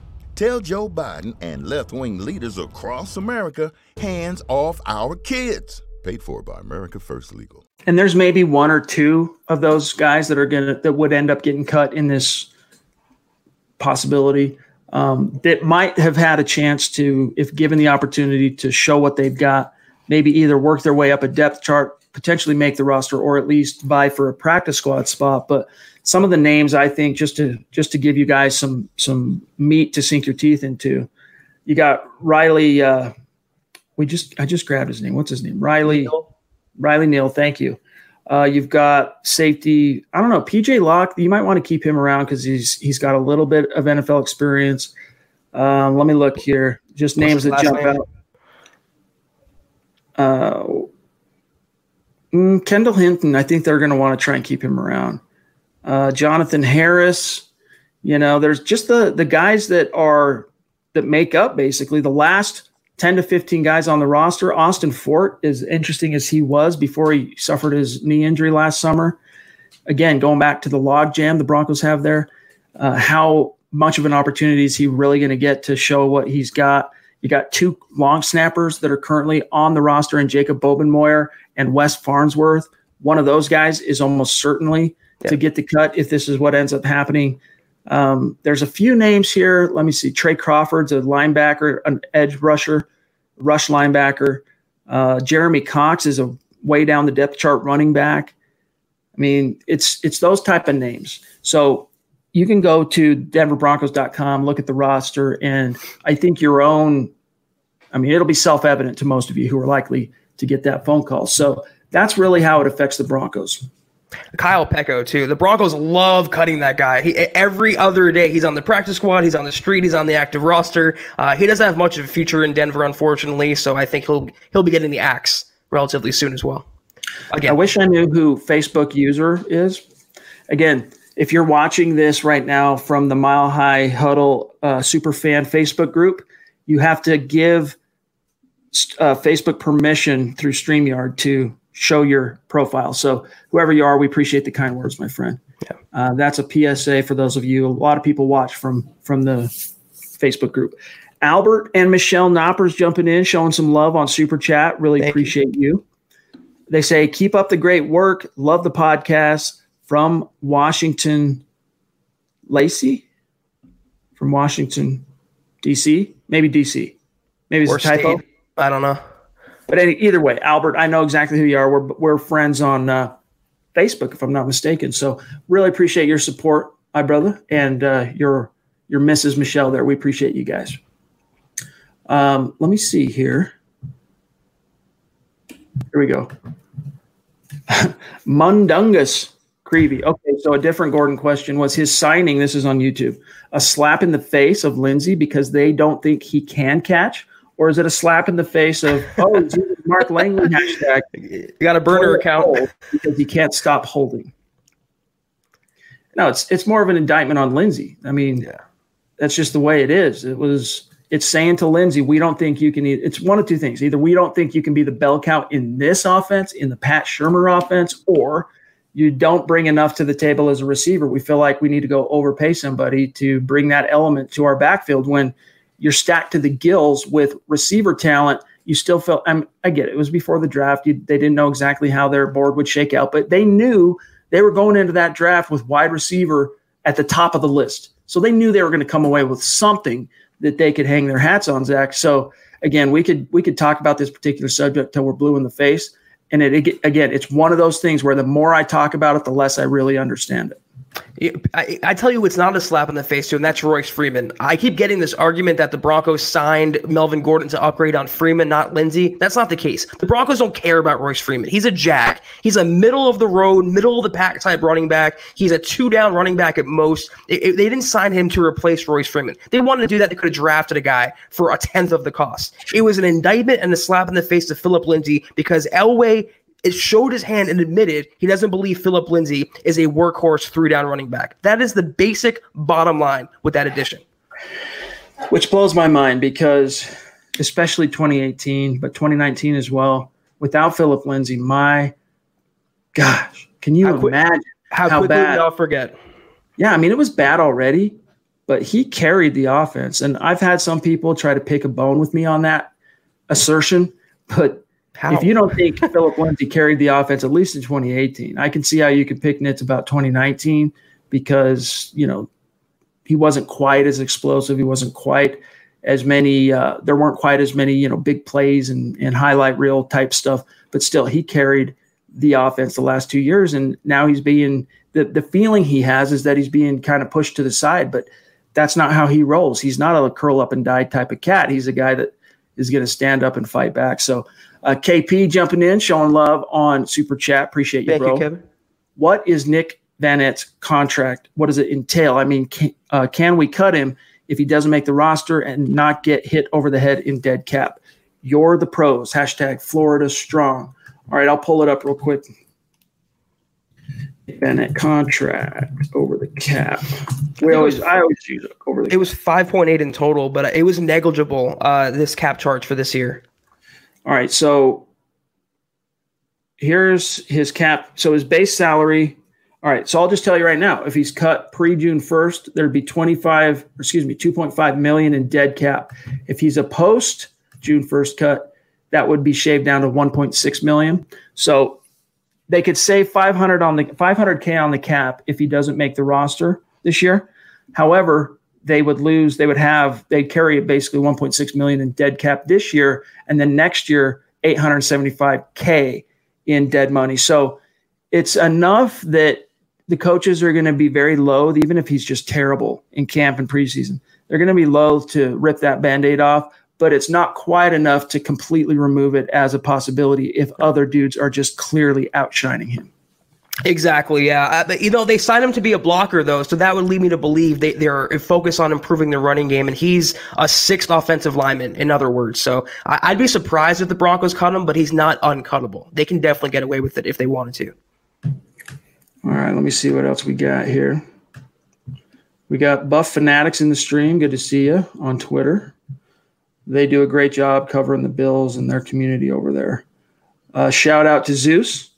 Tell Joe Biden and left wing leaders across America hands off our kids. Paid for by America First Legal. And there's maybe one or two of those guys that are gonna that would end up getting cut in this possibility um, that might have had a chance to, if given the opportunity to show what they've got, maybe either work their way up a depth chart, potentially make the roster, or at least buy for a practice squad spot. But some of the names I think just to just to give you guys some some meat to sink your teeth into. You got Riley. Uh, we just I just grabbed his name. What's his name? Riley. Neal. Riley Neal. Thank you. Uh, you've got safety. I don't know PJ Locke. You might want to keep him around because he's he's got a little bit of NFL experience. Um, let me look here. Just What's names that jump name? out. Uh, mm, Kendall Hinton. I think they're going to want to try and keep him around uh, Jonathan Harris. You know, there's just the the guys that are that make up basically the last 10 to 15 guys on the roster. Austin Fort, as interesting as he was before he suffered his knee injury last summer. Again, going back to the log jam the Broncos have there, uh, how much of an opportunity is he really going to get to show what he's got? You got two long snappers that are currently on the roster, and Jacob Bobenmoyer and Wes Farnsworth. One of those guys is almost certainly yeah. to get the cut if this is what ends up happening. Um, there's a few names here. Let me see. Trey Crawford's a linebacker, an edge rusher, rush linebacker. Uh, Jeremy Cox is a way down the depth chart running back. I mean, it's it's those type of names. So you can go to denverbroncos.com, look at the roster, and I think your own. I mean, it'll be self-evident to most of you who are likely to get that phone call. So that's really how it affects the Broncos. Kyle Peko too. The Broncos love cutting that guy. He, every other day, he's on the practice squad, he's on the street, he's on the active roster. Uh, he doesn't have much of a future in Denver, unfortunately. So I think he'll he'll be getting the axe relatively soon as well. Again, I wish I knew who Facebook user is. Again, if you're watching this right now from the Mile High Huddle uh, super fan Facebook group, you have to give uh, Facebook permission through StreamYard to show your profile. So whoever you are, we appreciate the kind words, my friend. Yeah. Uh, that's a PSA for those of you. A lot of people watch from from the Facebook group. Albert and Michelle Knoppers jumping in, showing some love on Super Chat. Really Thank appreciate you. you. They say, keep up the great work. Love the podcast from Washington. Lacey from Washington, D.C. Maybe D.C. Maybe it's or a typo. State. I don't know. But any, either way, Albert, I know exactly who you are. We're we're friends on uh, Facebook, if I'm not mistaken. So really appreciate your support, my brother, and uh, your your Mrs. Michelle there. We appreciate you guys. Um, let me see here. Here we go. Mundungus Creevy. Okay, so a different Gordon question was his signing. This is on YouTube. A slap in the face of Lindsay because they don't think he can catch, or is it a slap in the face of oh Mark Langley hashtag? You got a burner account because he can't stop holding. No, it's it's more of an indictment on Lindsay. I mean, yeah. that's just the way it is. It was it's saying to Lindsay, we don't think you can. It's one of two things: either we don't think you can be the bell count in this offense, in the Pat Shurmur offense, or you don't bring enough to the table as a receiver. We feel like we need to go overpay somebody to bring that element to our backfield when you're stacked to the gills with receiver talent. You still feel, I'm, I get it. It was before the draft. You, they didn't know exactly how their board would shake out, but they knew they were going into that draft with wide receiver at the top of the list. So they knew they were going to come away with something that they could hang their hats on, Zach. So again, we could we could talk about this particular subject till we're blue in the face. And it, again, it's one of those things where the more I talk about it, the less I really understand it. I, tell you, it's not a slap in the face, too, and that's Royce Freeman. I keep getting this argument that the Broncos signed Melvin Gordon to upgrade on Freeman, not Lindsay. That's not the case. The Broncos don't care about Royce Freeman. He's a jack. He's a middle of the road, middle of the pack type running back. He's a two down running back at most. It, it, they didn't sign him to replace Royce Freeman. They wanted to do that. They could have drafted a guy for a tenth of the cost. It was an indictment and a slap in the face to Phillip Lindsay because Elway it showed his hand and admitted he doesn't believe Phillip Lindsay is a workhorse three down running back. That is the basic bottom line with that addition. Which blows my mind because, especially 2018, but 2019 as well, without Phillip Lindsay, my gosh, can you how imagine how, how bad? I'll forget. Yeah, I mean, it was bad already, but he carried the offense. And I've had some people try to pick a bone with me on that assertion, but how? If you don't think Phillip Lindsay carried the offense at least in 2018, I can see how you could pick nits about 2019 because you know he wasn't quite as explosive. He wasn't quite as many. Uh, there weren't quite as many you know big plays and, and highlight reel type stuff. But still, he carried the offense the last two years, and now he's being the the feeling he has is that he's being kind of pushed to the side, but that's not how he rolls. He's not a curl up and die type of cat. He's a guy that is going to stand up and fight back. So uh, KP jumping in, showing love on Super Chat. Appreciate you, Thank bro. You, Kevin. What is Nick Vannett's contract? What does it entail? I mean, can, uh, can we cut him if he doesn't make the roster and not get hit over the head in dead cap? You're the pros. Hashtag Florida strong. All right, I'll pull it up real quick. Vannett contract over the cap. We always, was, I always use it over the. It was five point eight in total, but it was negligible. Uh, this cap charge for this year. All right, so here's his cap. So his base salary. All right, so I'll just tell you right now, if he's cut pre June first, there'd be twenty five, excuse me, two point five million in dead cap. If he's a post June first cut, that would be shaved down to one point six million. So they could save five hundred on the five hundred k on the cap if he doesn't make the roster this year. However, they would lose they would have they'd carry basically 1.6 million in dead cap this year and then next year 875k in dead money. So it's enough that the coaches are going to be very loath even if he's just terrible in camp and preseason. They're going to be loath to rip that band-aid off but it's not quite enough to completely remove it as a possibility if other dudes are just clearly outshining him Exactly, yeah. Uh, but, you know, they signed him to be a blocker, though, so that would lead me to believe they, they're focused on improving their running game, and he's a sixth offensive lineman, in other words. So I, would be surprised if the Broncos cut him, but he's not uncuttable. They can definitely get away with it if they wanted to. All right, let me see what else we got here. We got Buff Fanatics in the stream. Good to see you on Twitter. They do a great job covering the Bills and their community over there. Uh, shout out to Zeus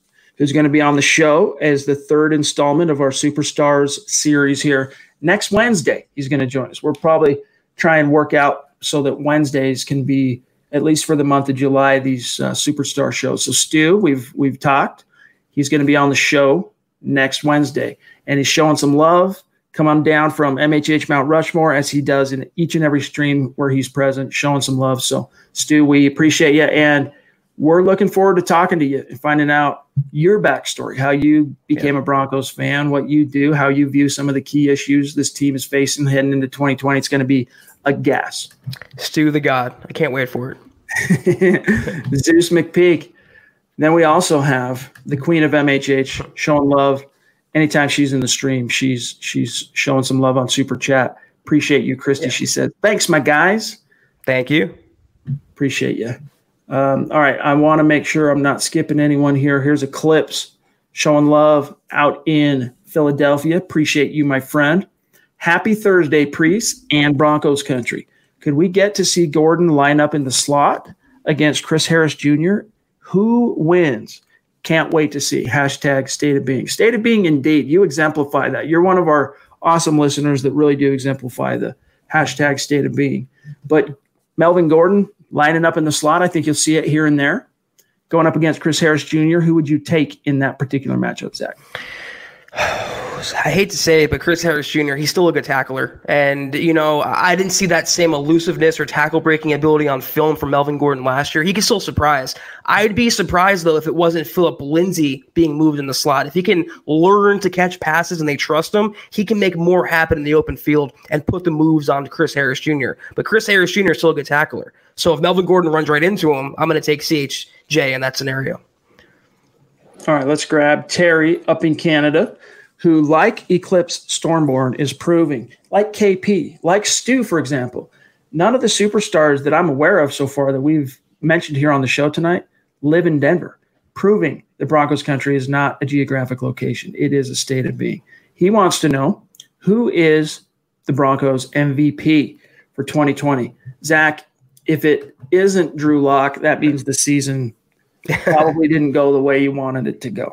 who's going to be on the show as the third installment of our Superstars series here next Wednesday. He's going to join us. We'll probably try and work out so that Wednesdays can be at least for the month of July these uh, superstar shows. So Stu, we've we've talked. He's going to be on the show next Wednesday, and he's showing some love come on down from MHH Mount Rushmore as he does in each and every stream where he's present, showing some love. So, Stu, we appreciate you. And we're looking forward to talking to you and finding out your backstory, how you became yeah. a Broncos fan, what you do, how you view some of the key issues this team is facing heading into 2020. It's going to be a gas. Stu the God. I can't wait for it. Zeus McPeak. Then we also have the Queen of MHH showing love. Anytime she's in the stream, she's she's showing some love on Super Chat. Appreciate you, Christy. Yeah. She said, "Thanks, my guys." Thank you. Appreciate you. Um, all right, I want to make sure I'm not skipping anyone here. Here's Eclipse showing love out in Philadelphia. Appreciate you, my friend. Happy Thursday, Priest and Broncos country. Could we get to see Gordon line up in the slot against Chris Harris Jr.? Who wins? Can't wait to see. Hashtag state of being. State of being, indeed. You exemplify that. You're one of our awesome listeners that really do exemplify the hashtag state of being. But Melvin Gordon lining up in the slot, I think you'll see it here and there. Going up against Chris Harris Jr., who would you take in that particular matchup, Zach? I hate to say it, but Chris Harris Jr., he's still a good tackler. And, you know, I didn't see that same elusiveness or tackle breaking ability on film from Melvin Gordon last year. He can still surprise. I'd be surprised, though, if it wasn't Phillip Lindsay being moved in the slot. If he can learn to catch passes and they trust him, he can make more happen in the open field and put the moves on Chris Harris Jr. But Chris Harris Jr. is still a good tackler. So if Melvin Gordon runs right into him, I'm going to take CHJ in that scenario. All right, let's grab Terry up in Canada who, like Eclipse Stormborn, is proving, like KP, like Stu, for example, none of the superstars that I'm aware of so far that we've mentioned here on the show tonight live in Denver, proving the Broncos country is not a geographic location. It is a state of being. He wants to know who is the Broncos MVP for 2020. Zach, if it isn't Drew Lock, that means the season probably didn't go the way you wanted it to go.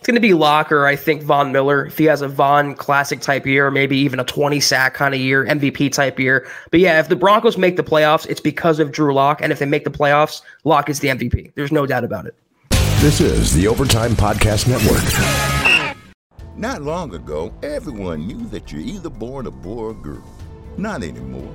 It's going to be Locker, I think Von Miller, if he has a Von classic type year, maybe even a 20 sack kind of year, MVP type year. But yeah, if the Broncos make the playoffs, it's because of Drew Lock. And if they make the playoffs, Lock is the MVP. There's no doubt about it. This is the Overtime Podcast Network. Not long ago, everyone knew that you're either born a boy or girl. Not anymore.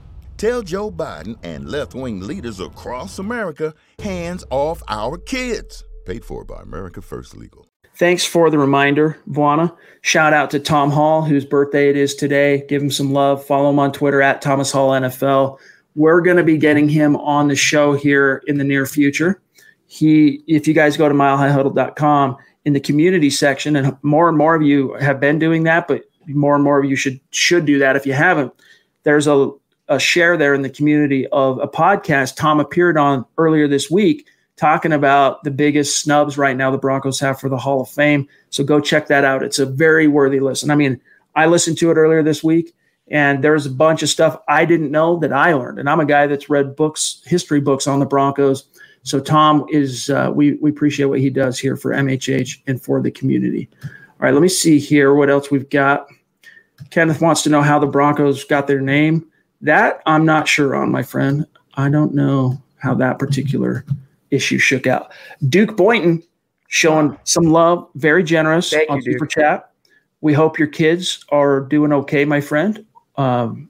Tell Joe Biden and left wing leaders across America hands off our kids. Paid for by America First Legal. Thanks for the reminder, Vuana. Shout out to Tom Hall, whose birthday it is today. Give him some love. Follow him on Twitter at Thomas Hall NFL. We're going to be getting him on the show here in the near future. He, if you guys go to milehighhuddle.com in the community section, and more and more of you have been doing that, but more and more of you should should do that if you haven't. There's a, a share there in the community of a podcast Tom appeared on earlier this week talking about the biggest snubs right now the Broncos have for the Hall of Fame. So go check that out. It's a very worthy listen. I mean, I listened to it earlier this week, and there's a bunch of stuff I didn't know that I learned. And I'm a guy that's read books, history books on the Broncos. So Tom is uh, we we appreciate what he does here for MHH and for the community. All right, let me see here what else we've got. Kenneth wants to know how the Broncos got their name. That I'm not sure on, my friend. I don't know how that particular issue shook out. Duke Boynton showing some love, very generous Thank on you, Duke. Super Chat. We hope your kids are doing okay, my friend. Um,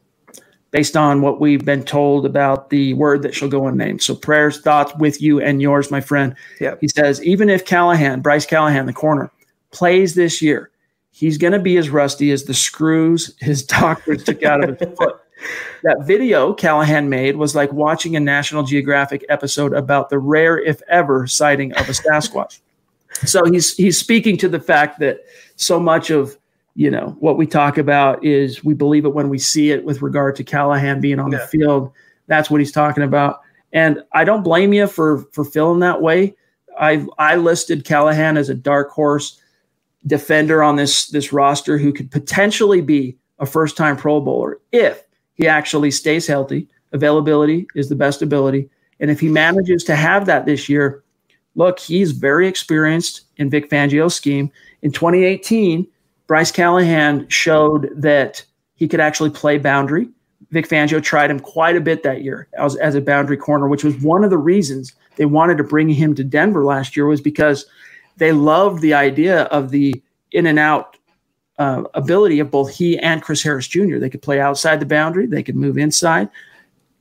based on what we've been told about the word that shall go unnamed. So prayers, thoughts with you and yours, my friend. Yep. He says, even if Callahan, Bryce Callahan, the corner, plays this year, he's going to be as rusty as the screws his doctors took out of his foot. That video Callahan made was like watching a National Geographic episode about the rare, if ever, sighting of a Sasquatch. so he's he's speaking to the fact that so much of you know what we talk about is we believe it when we see it with regard to Callahan being on the field. That's what he's talking about. And I don't blame you for for feeling that way. I I listed Callahan as a dark horse defender on this this roster who could potentially be a first time Pro Bowler if he actually stays healthy. Availability is the best ability, and if he manages to have that this year, look, he's very experienced in Vic Fangio's scheme. In 2018, Bryce Callahan showed that he could actually play boundary. Vic Fangio tried him quite a bit that year as, as a boundary corner, which was one of the reasons they wanted to bring him to Denver last year was because they loved the idea of the in and out uh, ability of both he and Chris Harris Jr. They could play outside the boundary, they could move inside.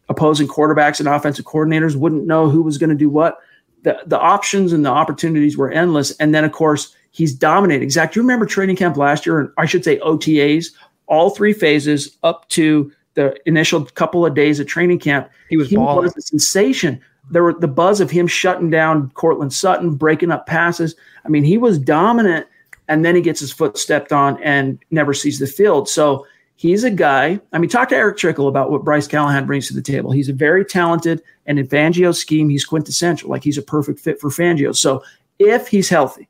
Opposing quarterbacks and offensive coordinators wouldn't know who was going to do what. The, the options and the opportunities were endless. And then, of course, he's dominating. Zach, do you remember training camp last year? And I should say OTAs, all three phases up to the initial couple of days of training camp. He was he balling. was a sensation. There were the buzz of him shutting down Courtland Sutton, breaking up passes. I mean, he was dominant, and then he gets his foot stepped on and never sees the field. So he's a guy. I mean, talk to Eric Trickle about what Bryce Callahan brings to the table. He's a very talented, and in Fangio's scheme, he's quintessential. Like he's a perfect fit for Fangio. So if he's healthy,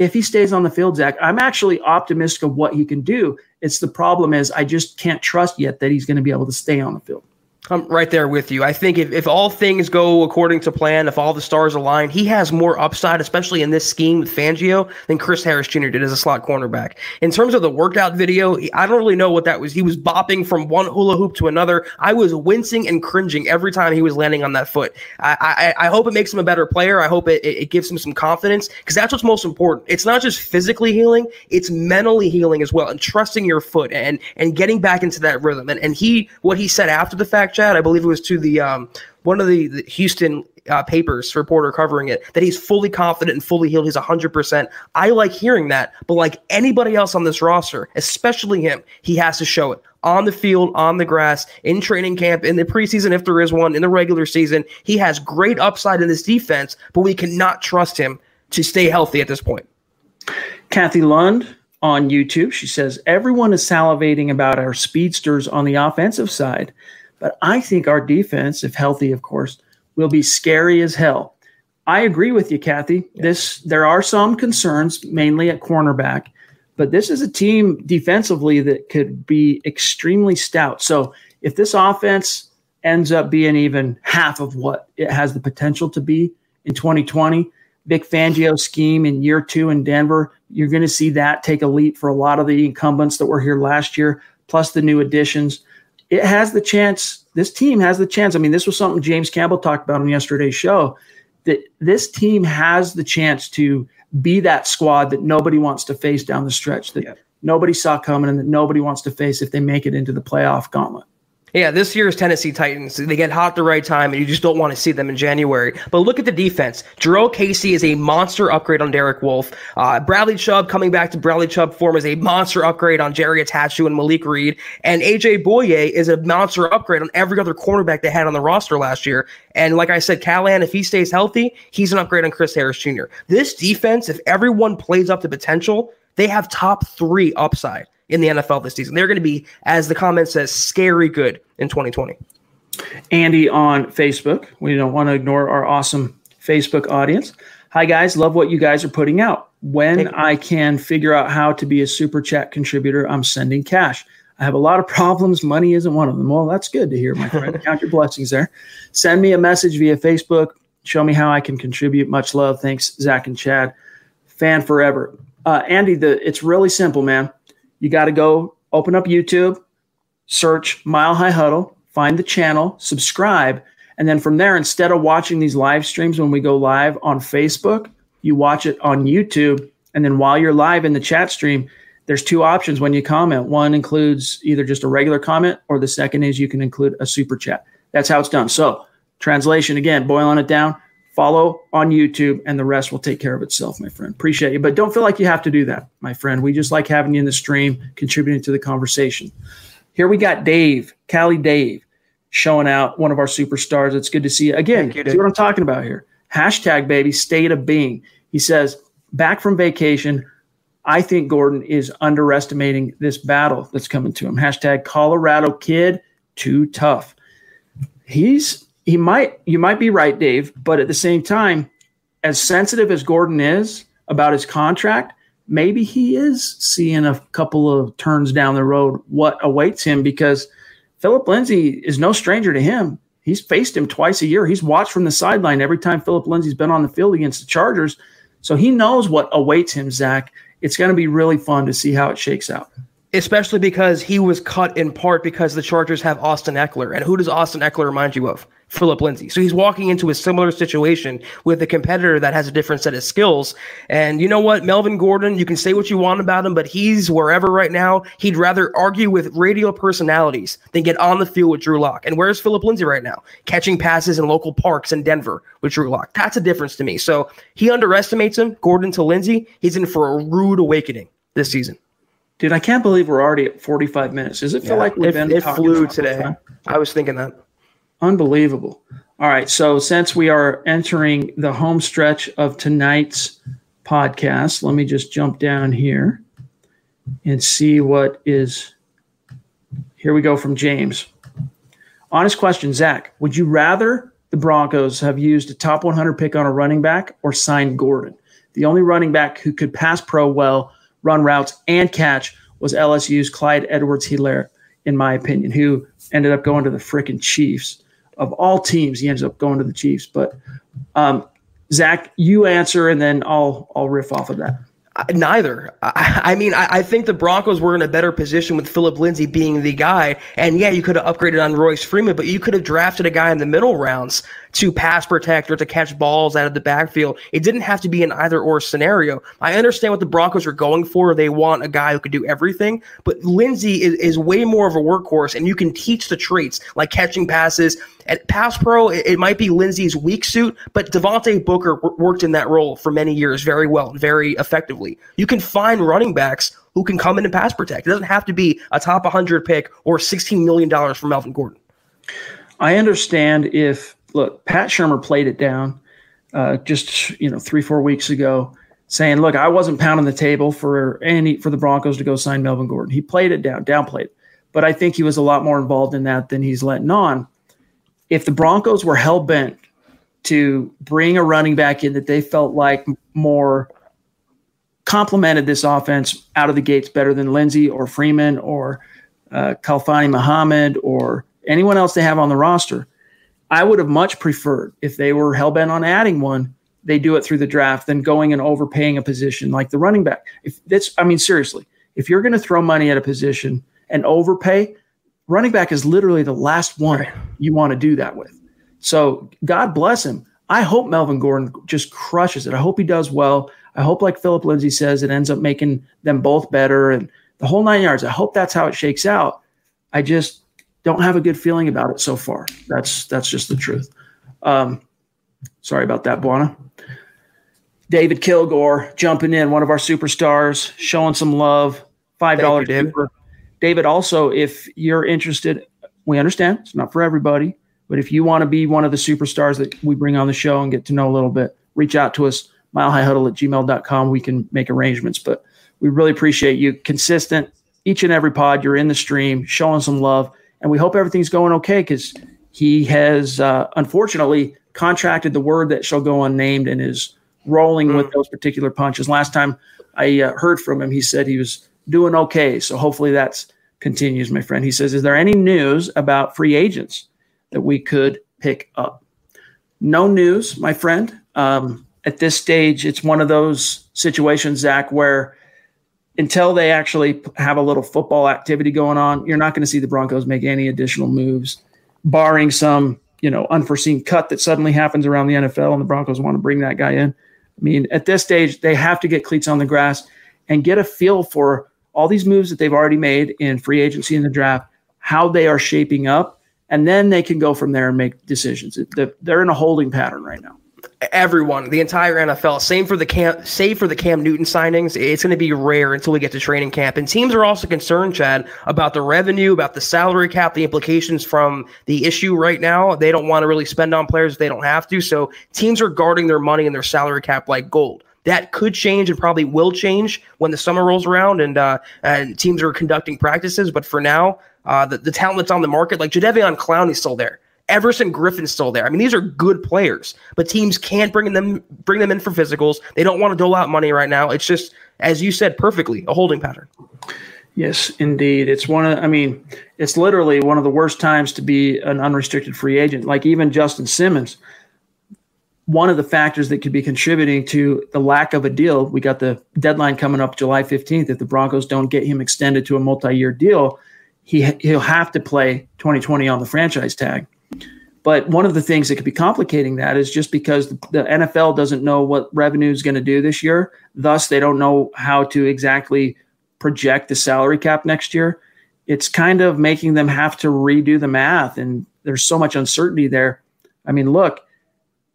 if he stays on the field, Zach, I'm actually optimistic of what he can do. It's the problem is I just can't trust yet that he's going to be able to stay on the field. I'm right there with you. I think if, if all things go according to plan, if all the stars align, he has more upside, especially in this scheme with Fangio, than Chris Harris Jr. did as a slot cornerback. In terms of the workout video, I don't really know what that was. He was bopping from one hula hoop to another. I was wincing and cringing every time he was landing on that foot. I I, I hope it makes him a better player. I hope it, it it gives him some confidence because that's what's most important. It's not just physically healing, it's mentally healing as well and trusting your foot and and getting back into that rhythm. And and he what he said after the fact, Chad, I believe it was to the um one of the, the Houston uh, papers reporter covering it that he's fully confident and fully healed. He's 100%. I like hearing that, but like anybody else on this roster, especially him, he has to show it on the field, on the grass, in training camp, in the preseason, if there is one, in the regular season. He has great upside in this defense, but we cannot trust him to stay healthy at this point. Kathy Lund on YouTube, she says, Everyone is salivating about our speedsters on the offensive side, but I think our defense, if healthy, of course, will be scary as hell. I agree with you, Kathy. This there are some concerns, mainly at cornerback, but this is a team defensively that could be extremely stout. So if this offense ends up being even half of what it has the potential to be in 2020, Vic Fangio scheme in year two in Denver, you're going to see that take a leap for a lot of the incumbents that were here last year, plus the new additions. It has the chance, this team has the chance. I mean, this was something James Campbell talked about on yesterday's show that this team has the chance to be that squad that nobody wants to face down the stretch, that nobody saw coming and that nobody wants to face if they make it into the playoff gauntlet. Yeah, this year's Tennessee Titans, they get hot the right time, and you just don't want to see them in January. But look at the defense. Jurrell Casey is a monster upgrade on Derek Wolfe. Uh, Bradley Chubb coming back to Bradley Chubb form is a monster upgrade on Jerry Attaochu and Malik Reed. And AJ Bouye is a monster upgrade on every other cornerback they had on the roster last year. And like I said, Callahan, if he stays healthy, he's an upgrade on Chris Harris Jr. This defense, if everyone plays up to potential, they have top three upside in the NFL this season. They're going to be, as the comment says, scary good in 2020. Andy on Facebook. We don't want to ignore our awesome Facebook audience. Hi, guys. Love what you guys are putting out. When I can figure out how to be a super chat contributor, I'm sending cash. I have a lot of problems. Money isn't one of them. Well, that's good to hear, my friend. Count your blessings there. Send me a message via Facebook. Show me how I can contribute. Much love. Thanks, Zach and Chad. Fan forever. Uh, Andy, the it's really simple, man. You got to go open up YouTube, search Mile High Huddle, find the channel, subscribe, and then from there, instead of watching these live streams when we go live on Facebook, you watch it on YouTube. And then while you're live in the chat stream, there's two options when you comment. One includes either just a regular comment, or the second is you can include a super chat. That's how it's done. So, translation again, boiling it down, follow on YouTube, and the rest will take care of itself, my friend. Appreciate you. But don't feel like you have to do that, my friend. We just like having you in the stream, contributing to the conversation. Here we got Dave, Cali Dave, showing out one of our superstars. It's good to see you. Again, you, see what I'm talking about here. Hashtag baby, state of being. He says, back from vacation, I think Gordon is underestimating this battle that's coming to him. Hashtag Colorado kid, too tough. He's he might you might be right, Dave, but at the same time, as sensitive as Gordon is about his contract, maybe he is seeing a couple of turns down the road what awaits him because Phillip Lindsay is no stranger to him. He's faced him twice a year. He's watched from the sideline every time Phillip Lindsay's been on the field against the Chargers. So he knows what awaits him, Zach. It's going to be really fun to see how it shakes out. Especially because he was cut in part because the Chargers have Austin Ekeler. And who does Austin Ekeler remind you of? Phillip Lindsay. So he's walking into a similar situation with a competitor that has a different set of skills. And you know what? Melvin Gordon, you can say what you want about him, but he's wherever right now. He'd rather argue with radio personalities than get on the field with Drew Lock. And where's Phillip Lindsay right now? Catching passes in local parks in Denver with Drew Lock. That's a difference to me. So he underestimates him, Gordon to Lindsay. He's in for a rude awakening this season. Dude, I can't believe we're already at 45 minutes. Does it feel yeah, like we've it, been it flew today? I was thinking that. Unbelievable. All right. So, since we are entering the home stretch of tonight's podcast, let me just jump down here and see what is. Here we go from James. Honest question, Zach. Would you rather the Broncos have used a top 100 pick on a running back or signed Gordon? The only running back who could pass pro well, run routes, and catch was LSU's Clyde Edwards Helaire, in my opinion, who ended up going to the freaking Chiefs of all teams, he ends up going to the Chiefs. But um, Zach, you answer, and then I'll I'll riff off of that. Neither. I, I mean, I, I, think the Broncos were in a better position with Phillip Lindsay being the guy. And yeah, you could have upgraded on Royce Freeman, but you could have drafted a guy in the middle rounds to pass protect or to catch balls out of the backfield. It didn't have to be an either or scenario. I understand what the Broncos are going for. They want a guy who could do everything, but Lindsay is, is way more of a workhorse, and you can teach the traits like catching passes. At pass pro, it, it might be Lindsay's weak suit, but Devontae Booker w- worked in that role for many years very well, and very effectively. You can find running backs who can come in and pass protect. It doesn't have to be a top 100 pick or $16 million for Melvin Gordon. I understand if look, Pat Shurmur played it down uh, just you know three four weeks ago, saying, "Look, I wasn't pounding the table for any for the Broncos to go sign Melvin Gordon." He played it down, downplayed, but I think he was a lot more involved in that than he's letting on. If the Broncos were hell bent to bring a running back in that they felt like more complemented this offense out of the gates better than Lindsay or Freeman or uh, Khalfani Muhammad or anyone else they have on the roster, I would have much preferred if they were hell bent on adding one, they do it through the draft than going and overpaying a position like the running back. If that's, I mean, seriously, if you're going to throw money at a position and overpay, running back is literally the last one you want to do that with. So God bless him. I hope Melvin Gordon just crushes it. I hope he does well. I hope, like Phillip Lindsay says, it ends up making them both better and the whole nine yards. I hope that's how it shakes out. I just don't have a good feeling about it so far. That's that's just the truth. Um, sorry about that, Buana. David Kilgore jumping in, one of our superstars, showing some love. Five dollars. David. David, also, if you're interested, we understand it's not for everybody, but if you want to be one of the superstars that we bring on the show and get to know a little bit, reach out to us, milehighhuddle at gmail.com. We can make arrangements, but we really appreciate you consistent each and every pod. You're in the stream, showing some love and we hope everything's going okay because He has uh, unfortunately contracted the word that shall go unnamed and is rolling mm. with those particular punches. Last time I uh, heard from him, he said he was doing okay. So hopefully that's continues, my friend. He says, Is there any news about free agents that we could pick up? No news, my friend. Um, at this stage, it's one of those situations, Zach, where until they actually have a little football activity going on, you're not going to see the Broncos make any additional moves, barring some you know unforeseen cut that suddenly happens around the NFL and the Broncos want to bring that guy in. I mean, at this stage, they have to get cleats on the grass and get a feel for all these moves that they've already made in free agency and the draft, how they are shaping up, and then they can go from there and make decisions. They're in a holding pattern right now everyone, the entire NFL. Same for the Cam, save for the Cam Newton signings. It's going to be rare until we get to training camp. And teams are also concerned, Chad, about the revenue, about the salary cap, the implications from the issue right now. They don't want to really spend on players if they don't have to. So teams are guarding their money and their salary cap like gold. That could change and probably will change when the summer rolls around and uh, and teams are conducting practices. But for now, uh, the, the talent that's on the market, like Jadeveon is still there. Everson Griffen's still there. I mean, these are good players, but teams can't bring them bring them in for physicals. They don't want to dole out money right now. It's just, as you said perfectly, a holding pattern. Yes, indeed. It's one of I mean, it's literally one of the worst times to be an unrestricted free agent. Like even Justin Simmons, one of the factors that could be contributing to the lack of a deal, we got the deadline coming up July 15th. If the Broncos don't get him extended to a multi-year deal, he he'll have to play 2020 on the franchise tag. But one of the things that could be complicating that is just because the, NFL doesn't know what revenue is going to do this year. Thus, they don't know how to exactly project the salary cap next year. It's kind of making them have to redo the math. And there's so much uncertainty there. I mean, look,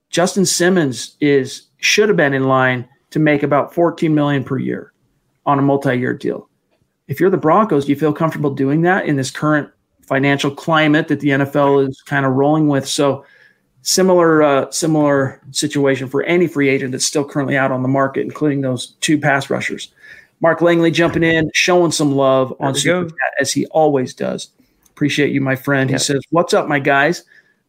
Justin Simmons is should have been in line to make about 14 million per year on a multi-year deal. If you're the Broncos, do you feel comfortable doing that in this current financial climate that the NFL is kind of rolling with. So similar uh, similar situation for any free agent that's still currently out on the market, including those two pass rushers. Mark Langley jumping in, showing some love on Super Chat as he always does. Appreciate you, my friend. He says, "What's up, my guys?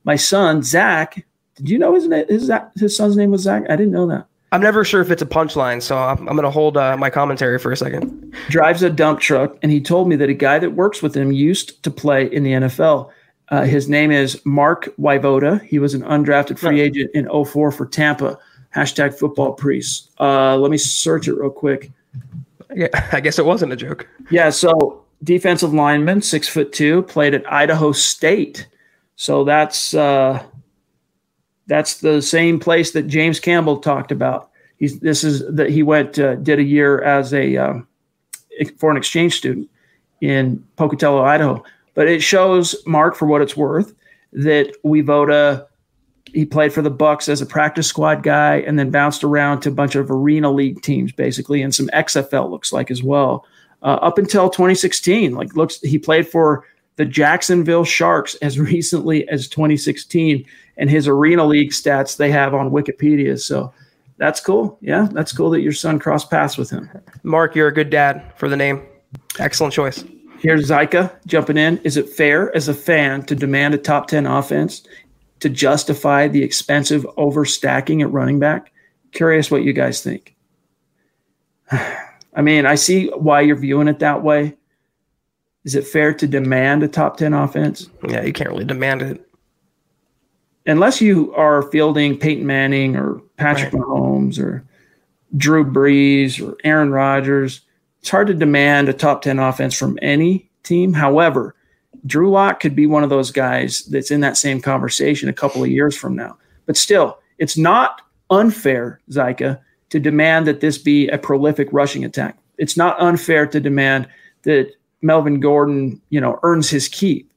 My son Zach. Did you know his name? His, his son's name was Zach? I didn't know that. I'm never sure if it's a punchline, so I'm, I'm going to hold uh, my commentary for a second. Drives a dump truck, and he told me that a guy that works with him used to play in the NFL. Uh, his name is Mark Wyvoda. He was an undrafted free agent in 04 for Tampa. Hashtag football priest. Uh, let me search it real quick. Yeah, I guess it wasn't a joke. Yeah, so defensive lineman, six foot two, played at Idaho State. So that's uh, that's the same place that James Campbell talked about. He's this is that he went uh, did a year as a um, foreign exchange student in Pocatello, Idaho. But it shows Mark for what it's worth that Waivoda he played for the Bucs as a practice squad guy and then bounced around to a bunch of arena league teams basically and some XFL looks like as well. Uh, up until 2016, like looks he played for the Jacksonville Sharks as recently as 2016 and his arena league stats they have on Wikipedia. So that's cool. Yeah, that's cool that your son crossed paths with him. Mark, you're a good dad for the name. Excellent choice. Here's Zyka jumping in. Is it fair as a fan to demand a top 10 offense to justify the expensive overstacking at running back? Curious what you guys think. I mean, I see why you're viewing it that way. Is it fair to demand a top 10 offense? Yeah, you can't really demand it unless you are fielding Peyton Manning or Patrick right. Mahomes or Drew Brees or Aaron Rodgers, it's hard to demand a top 10 offense from any team. However, Drew Lock could be one of those guys that's in that same conversation a couple of years from now. But still, it's not unfair, Zyka, to demand that this be a prolific rushing attack. It's not unfair to demand that Melvin Gordon, you know, earns his keep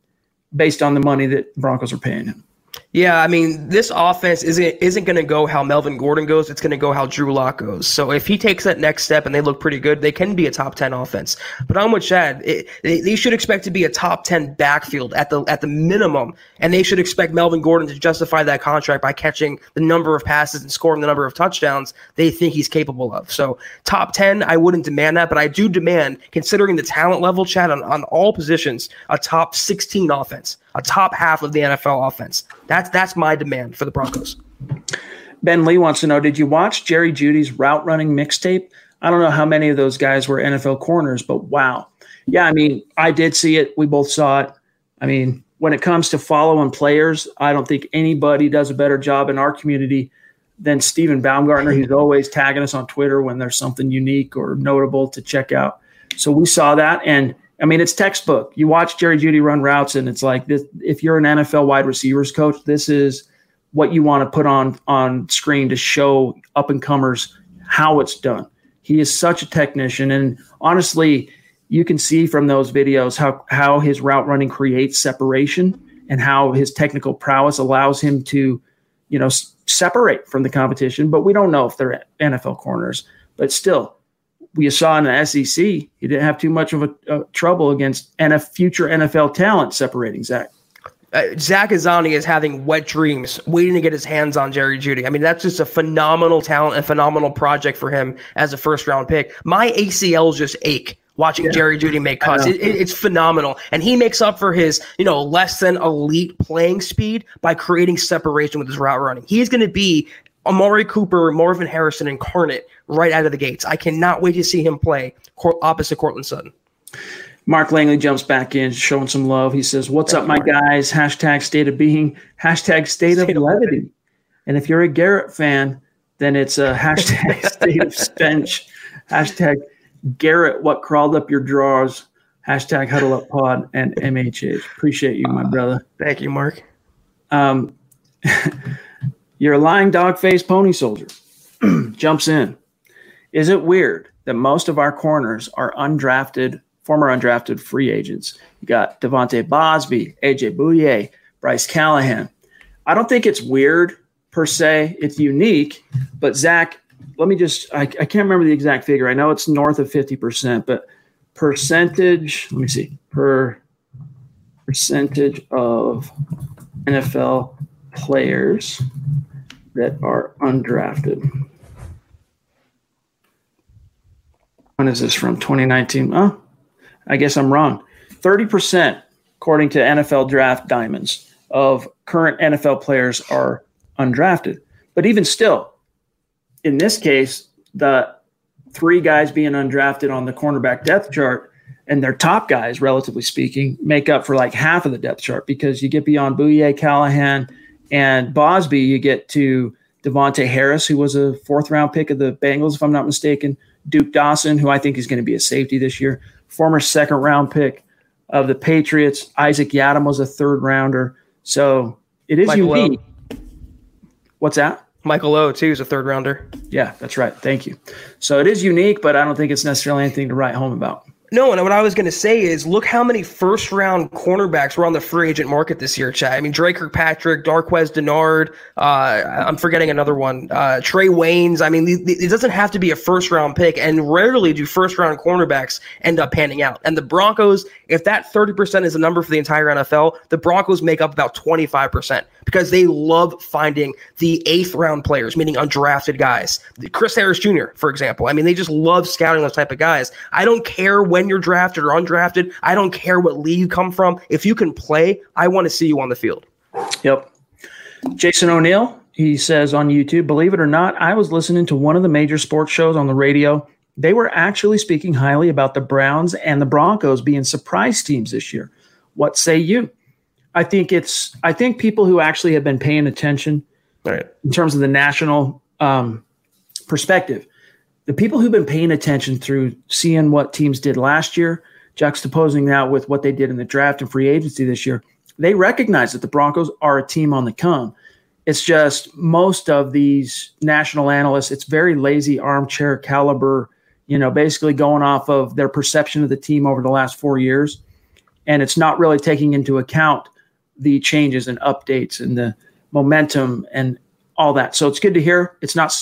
based on the money that Broncos are paying him. Yeah, I mean, this offense isn't isn't going to go how Melvin Gordon goes. It's going to go how Drew Lock goes. So if he takes that next step and they look pretty good, they can be a top ten offense. But I'm with Chad. They, they should expect to be a top ten backfield at the at the minimum, and they should expect Melvin Gordon to justify that contract by catching the number of passes and scoring the number of touchdowns they think he's capable of. So top ten, I wouldn't demand that, but I do demand, considering the talent level, Chad, on, on all positions, a top 16 offense a top half of the NFL offense. That's that's my demand for the Broncos. Ben Lee wants to know: Did you watch Jerry Jeudy's route running mixtape? I don't know how many of those guys were NFL corners, but wow, yeah. I mean, I did see it. We both saw it. I mean, when it comes to following players, I don't think anybody does a better job in our community than Stephen Baumgartner. He's always tagging us on Twitter when there's something unique or notable to check out. So we saw that, and I mean, it's textbook. You watch Jerry Jeudy run routes, and it's like this. If you're an NFL wide receivers coach, this is what you want to put on on screen to show up and comers how it's done. He is such a technician, and honestly, you can see from those videos how how his route running creates separation and how his technical prowess allows him to, you know, s- separate from the competition. But we don't know if they're NFL corners. But still, we saw in the SEC, he didn't have too much of a, a trouble against NF, future NFL talent separating Zach. Uh, Zach Azani is having wet dreams, waiting to get his hands on Jerry Jeudy. I mean, that's just a phenomenal talent and phenomenal project for him as a first round pick. My ACLs just ache watching yeah. Jerry Jeudy make cuts. It, it, it's phenomenal, and he makes up for his you know less than elite playing speed by creating separation with his route running. He's going to be Amari Cooper, Marvin Harrison incarnate right out of the gates. I cannot wait to see him play opposite Courtland Sutton. Mark Langley jumps back in, showing some love. He says, What's up, my Mark. guys? Hashtag state of being, hashtag state, state of, levity. And if you're a Garrett fan, then it's a hashtag state of stench, hashtag Garrett, what crawled up your drawers, hashtag huddle up pod, and MHH. Appreciate you, my brother. Thank you, Mark. Um, you're a lying dog faced pony soldier. Jumps in. Is it weird that most of our corners are undrafted, former undrafted free agents? You got De'Vante Bausby, AJ Bouye, Bryce Callahan. I don't think it's weird per se. It's unique. But Zach, let me just, I, I can't remember the exact figure. I know it's north of 50%, but percentage, let me see, per percentage of NFL players that are undrafted. When is this from? 2019. Oh, I guess I'm wrong. 30%, according to NFL Draft Diamonds, of current NFL players are undrafted. But even still, in this case, the three guys being undrafted on the cornerback depth chart and their top guys, relatively speaking, make up for like half of the depth chart because you get beyond Bouye, Callahan, and Bausby, you get to Davontae Harris, who was a fourth round pick of the Bengals, if I'm not mistaken. Duke Dawson, who I think is going to be a safety this year, former second round pick of the Patriots. Isaac Yiadom was a third rounder. So it is Michael unique. O. What's that? Michael O, too, is a third rounder. Yeah, that's right. Thank you. So it is unique, but I don't think it's necessarily anything to write home about. No, and what I was going to say is look how many first round cornerbacks were on the free agent market this year, Chad. I mean, Dre Kirkpatrick, Darqueze Dennard, uh, I'm forgetting another one, uh, Trae Waynes. I mean, it doesn't have to be a first round pick, and rarely do first round cornerbacks end up panning out. And the Broncos, if that 30% is a number for the entire NFL, the Broncos make up about 25% because they love finding the eighth round players, meaning undrafted guys. Chris Harris Jr., for example. I mean, they just love scouting those type of guys. I don't care when you're drafted or undrafted. I don't care what league you come from. If you can play, I want to see you on the field. Yep. Jason O'Neill, he says on YouTube, believe it or not, I was listening to one of the major sports shows on the radio. They were actually speaking highly about the Browns and the Broncos being surprise teams this year. What say you? I think it's I think people who actually have been paying attention right. in terms of the national um, perspective, the people who've been paying attention through seeing what teams did last year, juxtaposing that with what they did in the draft and free agency this year, they recognize that the Broncos are a team on the come. It's just most of these national analysts, it's very lazy armchair caliber, you know, basically going off of their perception of the team over the last four years. And it's not really taking into account the changes and updates and the momentum and all that. So it's good to hear. It's not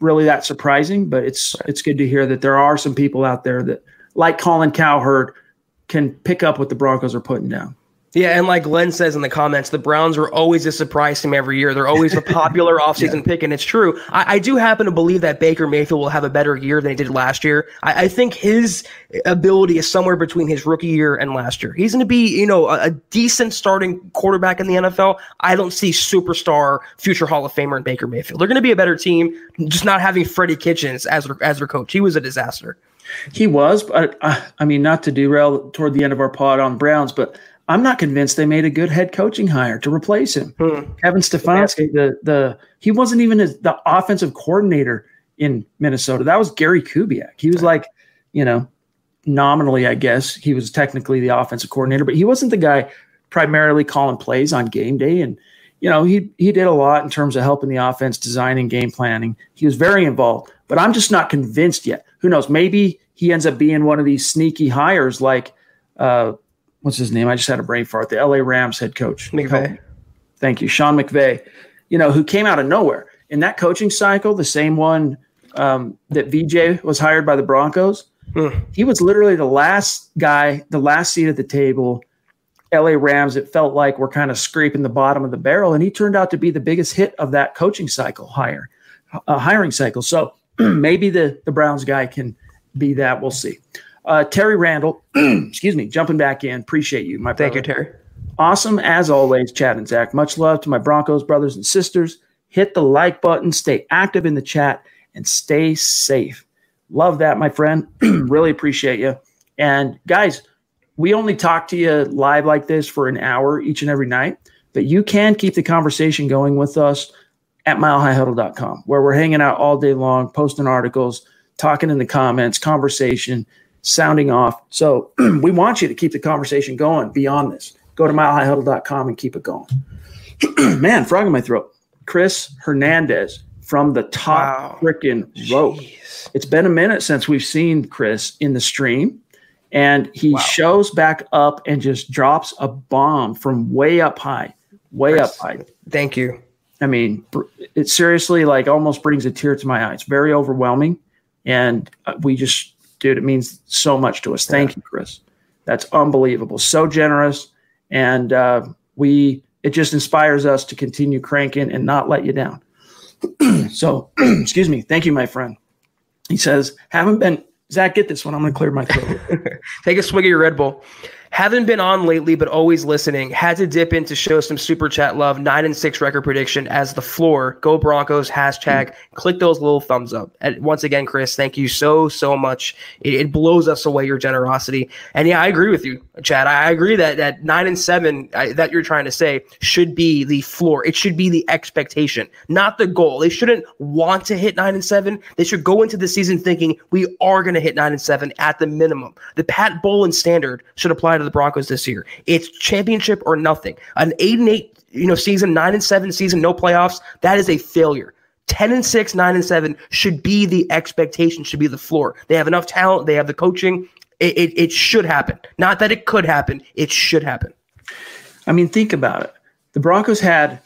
really that surprising, but it's right. it's good to hear that there are some people out there that, like Colin Cowherd, can pick up what the Broncos are putting down. Yeah, and like Glenn says in the comments, the Browns are always a surprise team every year. They're always a popular offseason yeah. pick, and it's true. I, I, do happen to believe that Baker Mayfield will have a better year than he did last year. I, I think his ability is somewhere between his rookie year and last year. He's going to be, you know, a, a, decent starting quarterback in the NFL. I don't see superstar, future Hall of Famer in Baker Mayfield. They're going to be a better team, just not having Freddie Kitchens as their, as their coach. He was a disaster. He was, but uh, I mean, not to derail toward the end of our pod on Browns, but I'm not convinced they made a good head coaching hire to replace him. Hmm. Kevin Stefanski, the the he wasn't even the offensive coordinator in Minnesota. That was Gary Kubiak. He was like, you know, nominally, I guess he was technically the offensive coordinator, but he wasn't the guy primarily calling plays on game day. And you know, he he did a lot in terms of helping the offense, designing game planning. He was very involved, but I'm just not convinced yet. Who knows? Maybe he ends up being one of these sneaky hires like. Uh, what's his name? I just had a brain fart. The LA Rams head coach. McVay. Thank you. Sean McVay, you know, who came out of nowhere. In that coaching cycle, the same one um, that VJ was hired by the Broncos, mm. he was literally the last guy, the last seat at the table. LA Rams, it felt like we're kind of scraping the bottom of the barrel. And he turned out to be the biggest hit of that coaching cycle hire, uh, hiring cycle. So maybe the, the Browns guy can be that. We'll see. Uh, Terry Randall, excuse me, jumping back in. Appreciate you, my Thank brother. you, Terry. Awesome as always, Chad and Zach. Much love to my Broncos brothers and sisters. Hit the like button, stay active in the chat, and stay safe. Love that, my friend. really appreciate you. And guys, we only talk to you live like this for an hour each and every night, but you can keep the conversation going with us at milehighhuddle.com, where we're hanging out all day long, posting articles, talking in the comments, conversation sounding off. So we want you to keep the conversation going beyond this. Go to milehighhuddle.com and keep it going. Man, frog in my throat. Chris Hernandez from the top wow. freaking rope. It's been a minute since we've seen Chris in the stream, and he wow. shows back up and just drops a bomb from way up high, way Chris, up high. Thank you. I mean, it seriously like almost brings a tear to my eye. It's very overwhelming, and uh, we just dude, it means so much to us. Thank yeah. you, Chris. That's unbelievable. So generous. And uh, we, it just inspires us to continue cranking and not let you down. so, excuse me. Thank you, my friend. He says, haven't been, Zach, get this one. I'm going to clear my throat. Take a swig of your Red Bull. Haven't been on lately, but always listening. Had to dip in to show some super chat love. Nine and six record prediction as the floor. Go Broncos. Hashtag. Click those little thumbs up. And once again, Chris, thank you so so much. It, it, blows us away your generosity. And yeah, I agree with you, Chad. I agree that that nine and seven I, that you're trying to say should be the floor. It should be the expectation, not the goal. They shouldn't want to hit nine and seven. They should go into the season thinking we are going to hit nine and seven at the minimum. The Pat Bowlen standard should apply to the Broncos this year. It's championship or nothing. An eight and eight, you know, season, nine and seven season, no playoffs. That is a failure. 10 and 6, 9 and 7 should be the expectation, should be the floor. They have enough talent, they have the coaching. It, it, it, should happen. Not that it could happen, it should happen. I mean, think about it. The Broncos had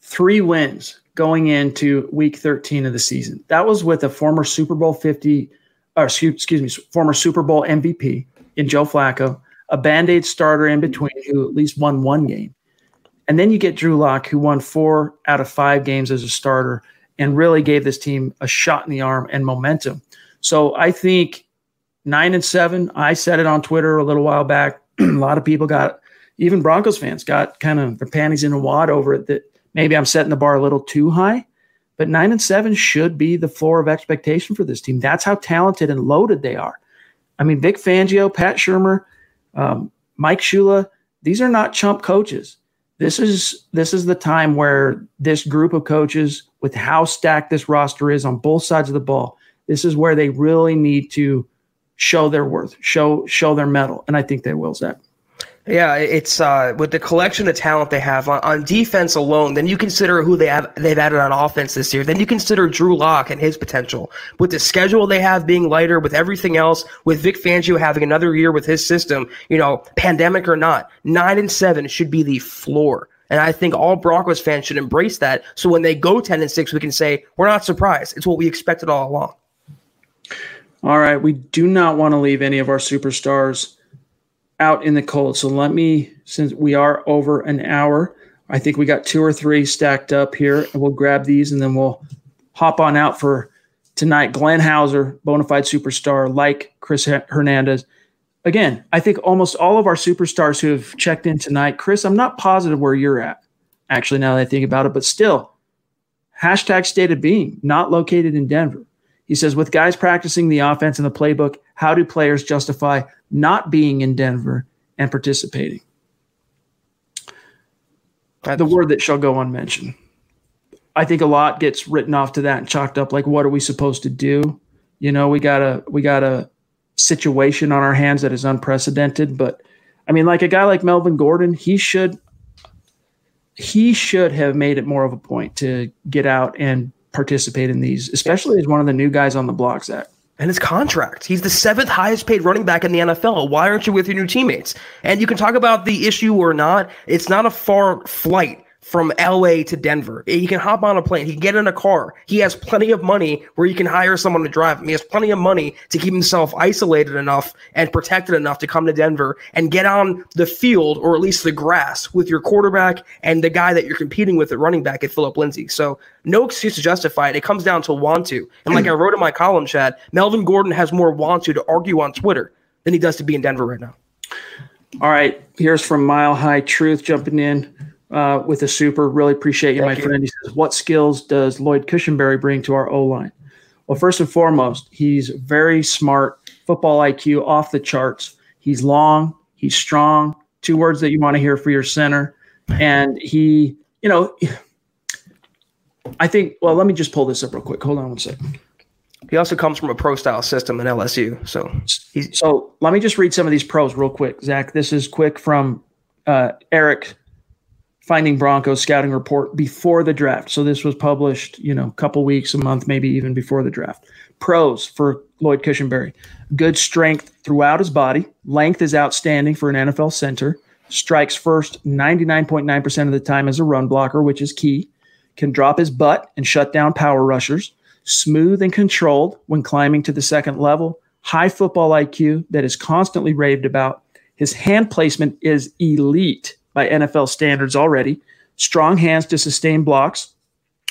three wins going into week 13 of the season. That was with a former Super Bowl 50, or excuse, excuse me, former Super Bowl MVP in Joe Flacco, a band aid starter in between who at least won one game. And then you get Drew Lock, who won four out of five games as a starter and really gave this team a shot in the arm and momentum. So I think nine and seven, I said it on Twitter a little while back. a lot of people got, even Broncos fans got kind of their panties in a wad over it that maybe I'm setting the bar a little too high. But nine and seven should be the floor of expectation for this team. That's how talented and loaded they are. I mean, Vic Fangio, Pat Shurmur, um, Mike Shula, these are not chump coaches. This is this is the time where this group of coaches, with how stacked this roster is on both sides of the ball, this is where they really need to show their worth, show show their metal, and I think they will, Zach. Yeah, it's uh, with the collection of talent they have on, on defense alone. Then you consider who they have they've added on offense this year. Then you consider Drew Lock and his potential. With the schedule they have being lighter, with everything else, with Vic Fangio having another year with his system, you know, pandemic or not, nine and seven should be the floor. And I think all Broncos fans should embrace that. So when they go 10 and 6, we can say, we're not surprised. It's what we expected all along. All right. We do not want to leave any of our superstars out in the cold. So let me, since we are over an hour, I think we got two or three stacked up here, and we'll grab these and then we'll hop on out for tonight. Glenn Hauser, bona fide superstar, like Chris Hernandez. Again, I think almost all of our superstars who have checked in tonight, Chris, I'm not positive where you're at, actually, now that I think about it, but still, hashtag state of being, not located in Denver. He says, with guys practicing the offense in the playbook, how do players justify not being in Denver and participating? That's, the word that shall go unmentioned. I think a lot gets written off to that and chalked up like, what are we supposed to do? You know, we got a we got a situation on our hands that is unprecedented. But I mean, like a guy like Melvin Gordon, he should he should have made it more of a point to get out and participate in these, especially as one of the new guys on the block, Zach. And his contract. He's the seventh highest paid running back in the NFL. Why aren't you with your new teammates? And you can talk about the issue or not. It's not a far flight from LA to Denver. Eh, he can hop on a plane. He can get in a car. He has plenty of money where he can hire someone to drive him. He has plenty of money to keep himself isolated enough and protected enough to come to Denver and get on the field or at least the grass with your quarterback and the guy that you're competing with at running back at Phillip Lindsay. So no excuse to justify it. It comes down to want to. And like I wrote in my column, Chad, Melvin Gordon has more want to to argue on Twitter than he does to be in Denver right now. All right. Here's from Mile High Truth jumping in uh, with a super. Really appreciate you, Thank my you. friend. He says, "What skills does Lloyd Cushenberry bring to our O line?" Well, first and foremost, he's very smart, football IQ off the charts. He's long, he's strong. Two words that you want to hear for your center, and he, you know, I think. Well, let me just pull this up real quick. Hold on one second. He also comes from a pro style system in LSU. So so let me just read some of these pros real quick, Zach. This is quick from uh, Eric Finding Broncos scouting report before the draft. So this was published, you know, a couple weeks, a month, maybe even before the draft. Pros for Lloyd Cushenberry: good strength throughout his body. Length is outstanding for an NFL center. Strikes first 99.9% of the time as a run blocker, which is key. Can drop his butt and shut down power rushers. Smooth and controlled when climbing to the second level. High football IQ that is constantly raved about. His hand placement is elite by NFL standards already. Strong hands to sustain blocks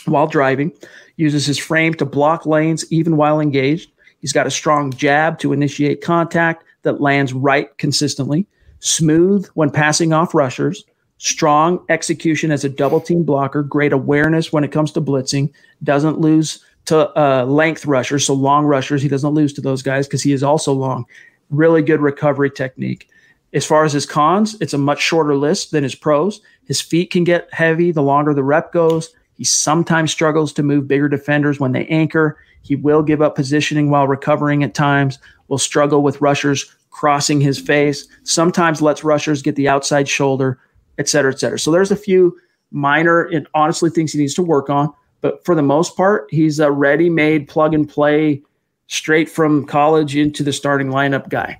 while driving. Uses his frame to block lanes even while engaged. He's got a strong jab to initiate contact that lands right consistently. Smooth when passing off rushers. Strong execution as a double team blocker. Great awareness when it comes to blitzing. Doesn't lose to uh, length rushers, so long rushers. He doesn't lose to those guys because he is also long. Really good recovery technique. As far as his cons, it's a much shorter list than his pros. His feet can get heavy the longer the rep goes. He sometimes struggles to move bigger defenders when they anchor. He will give up positioning while recovering at times, will struggle with rushers crossing his face, sometimes lets rushers get the outside shoulder, et cetera, et cetera. So there's a few minor and honestly things he needs to work on. But for the most part, he's a ready made plug and play straight from college into the starting lineup guy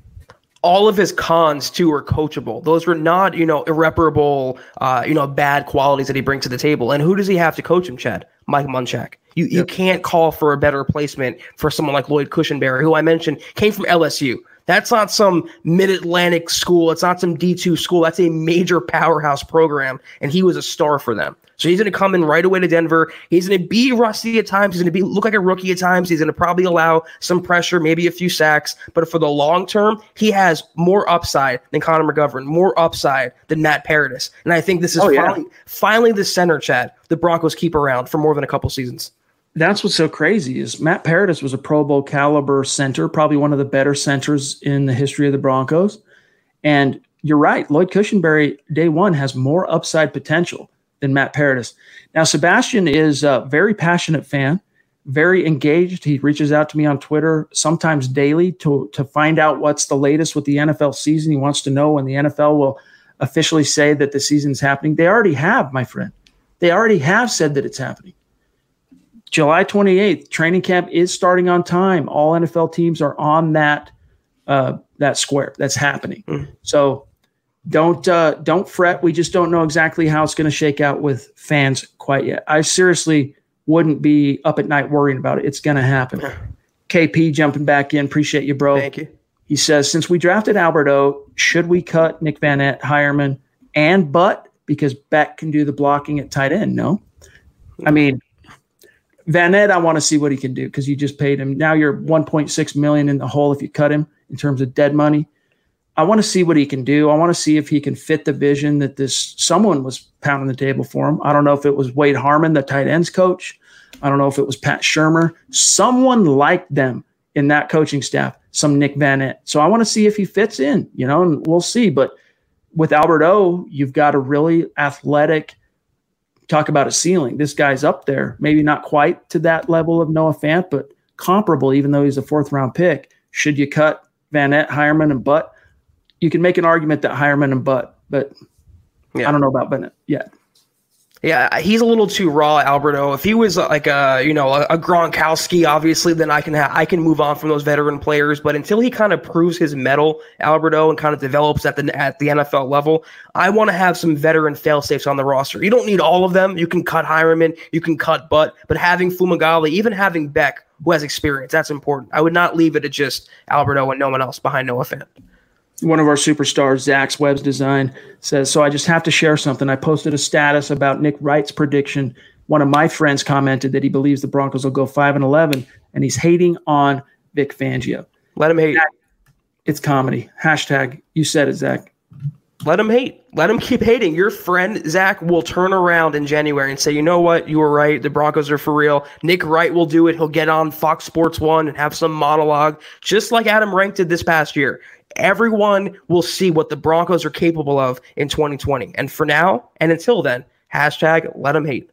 all of his cons too are coachable. Those were not, you know, irreparable, uh, you know, bad qualities that he brings to the table. And who does he have to coach him, Chad? Mike Munchak. You yep. you can't call for a better placement for someone like Lloyd Cushenberry, who I mentioned came from LSU. That's not some mid Atlantic school. It's not some D2 school. That's a major powerhouse program. And he was a star for them. So he's going to come in right away to Denver. He's going to be rusty at times. He's going to be look like a rookie at times. He's going to probably allow some pressure, maybe a few sacks. But for the long term, he has more upside than Connor McGovern, more upside than Matt Paradis. And I think this is oh, finally, yeah. finally the center, Chad, the Broncos keep around for more than a couple seasons. That's what's so crazy is Matt Paradis was a Pro Bowl caliber center, probably one of the better centers in the history of the Broncos. And you're right, Lloyd Cushenberry, day one, has more upside potential than Matt Paradis. Now, Sebastian is a very passionate fan, very engaged. He reaches out to me on Twitter sometimes daily to, to find out what's the latest with the NFL season. He wants to know when the NFL will officially say that the season's happening. They already have, my friend. They already have said that it's happening. July 28th, training camp is starting on time. All NFL teams are on that uh, that square. That's happening. Mm. So don't uh, don't fret. We just don't know exactly how it's going to shake out with fans quite yet. I seriously wouldn't be up at night worrying about it. It's going to happen. KP jumping back in. Appreciate you, bro. Thank you. He says, since we drafted Alberto, should we cut Nick Vannett, Heuerman, and Butt because Beck can do the blocking at tight end? No. I mean, Vannett, I want to see what he can do because you just paid him. Now you're 1.6 million in the hole if you cut him in terms of dead money. I want to see what he can do. I want to see if he can fit the vision that this someone was pounding the table for him. I don't know if it was Wade Harman, the tight ends coach. I don't know if it was Pat Shurmur. Someone like them in that coaching staff, some Nick Vannett. So I want to see if he fits in, you know, and we'll see. But with Albert O, you've got a really athletic, talk about a ceiling. This guy's up there, maybe not quite to that level of Noah Fant, but comparable, even though he's a fourth round pick. Should you cut Vannett, Heuerman, and Butt? You can make an argument that Heuerman and Butt, but Yeah. I don't know about Bennett yet. Yeah, he's a little too raw, Alberto. If he was uh, like a you know a, a Gronkowski, obviously, then I can ha- I can move on from those veteran players. But until he kind of proves his mettle, Alberto, and kind of develops at the at the NFL level, I want to have some veteran fail safes on the roster. You don't need all of them. You can cut Heuerman, you can cut Butt, but having Fumagalli, even having Beck, who has experience, that's important. I would not leave it to just Alberto and no one else behind Noah Fant. One of our superstars, Zach's Webb's Design, says, So I just have to share something. I posted a status about Nick Wright's prediction. One of my friends commented that he believes the Broncos will go 5 and 11, and he's hating on Vic Fangio. Let him hate. It's comedy. Hashtag, you said it, Zach. Let him hate. Let him keep hating. Your friend Zach will turn around in January and say, "You know what? You were right. The Broncos are for real." Nick Wright will do it. He'll get on Fox Sports One and have some monologue, just like Adam Rank did this past year. Everyone will see what the Broncos are capable of in 2020. And for now, and until then, hashtag let them hate.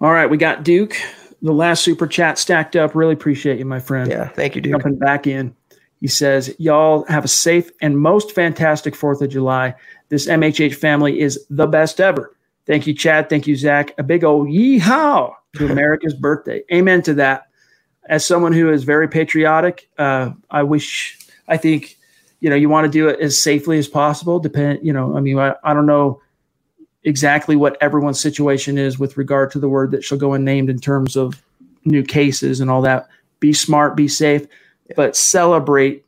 All right, we got Duke. The last super chat stacked up. Really appreciate you, my friend. Yeah, thank you, dude. Jumping back in. He says, Y'all have a safe and most fantastic 4th of July. This MHH family is the best ever. Thank you, Chad. Thank you, Zach. A big old yeehaw to America's birthday. Amen to that. As someone who is very patriotic, uh, I wish, I think, you know, you want to do it as safely as possible. Depend, you know, I mean, I, I don't know exactly what everyone's situation is with regard to the word that shall go unnamed in terms of new cases and all that. Be smart, be safe, but celebrate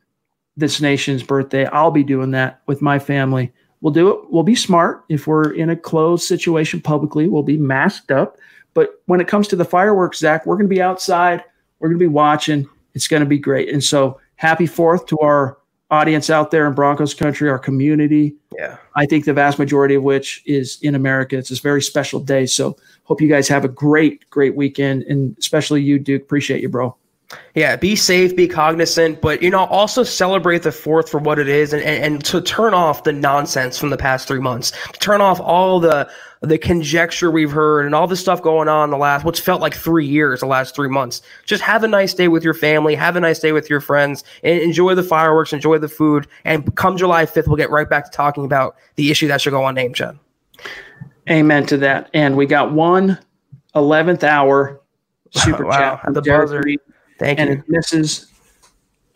this nation's birthday. I'll be doing that with my family. We'll do it. We'll be smart. If we're in a closed situation publicly, we'll be masked up. But when it comes to the fireworks, Zach, we're going to be outside. We're going to be watching. It's going to be great. And so happy fourth to our audience out there in Broncos country, our community. Yeah. I think the vast majority of which is in America. It's a very special day. So hope you guys have a great, great weekend. And especially you, Duke. Appreciate you, bro. Yeah, be safe, be cognizant, but you know, also celebrate the fourth for what it is, and, and, and to turn off the nonsense from the past three months. To turn off all the the conjecture we've heard and all the stuff going on the last what's felt like three years, the last three months. Just have a nice day with your family, have a nice day with your friends, and enjoy the fireworks, enjoy the food, and come July fifth, we'll get right back to talking about the issue that should go on name, Chad. Amen to that. And we got one 11th hour super Wow, chat at the buzzer. Reed. Thank and you. it misses.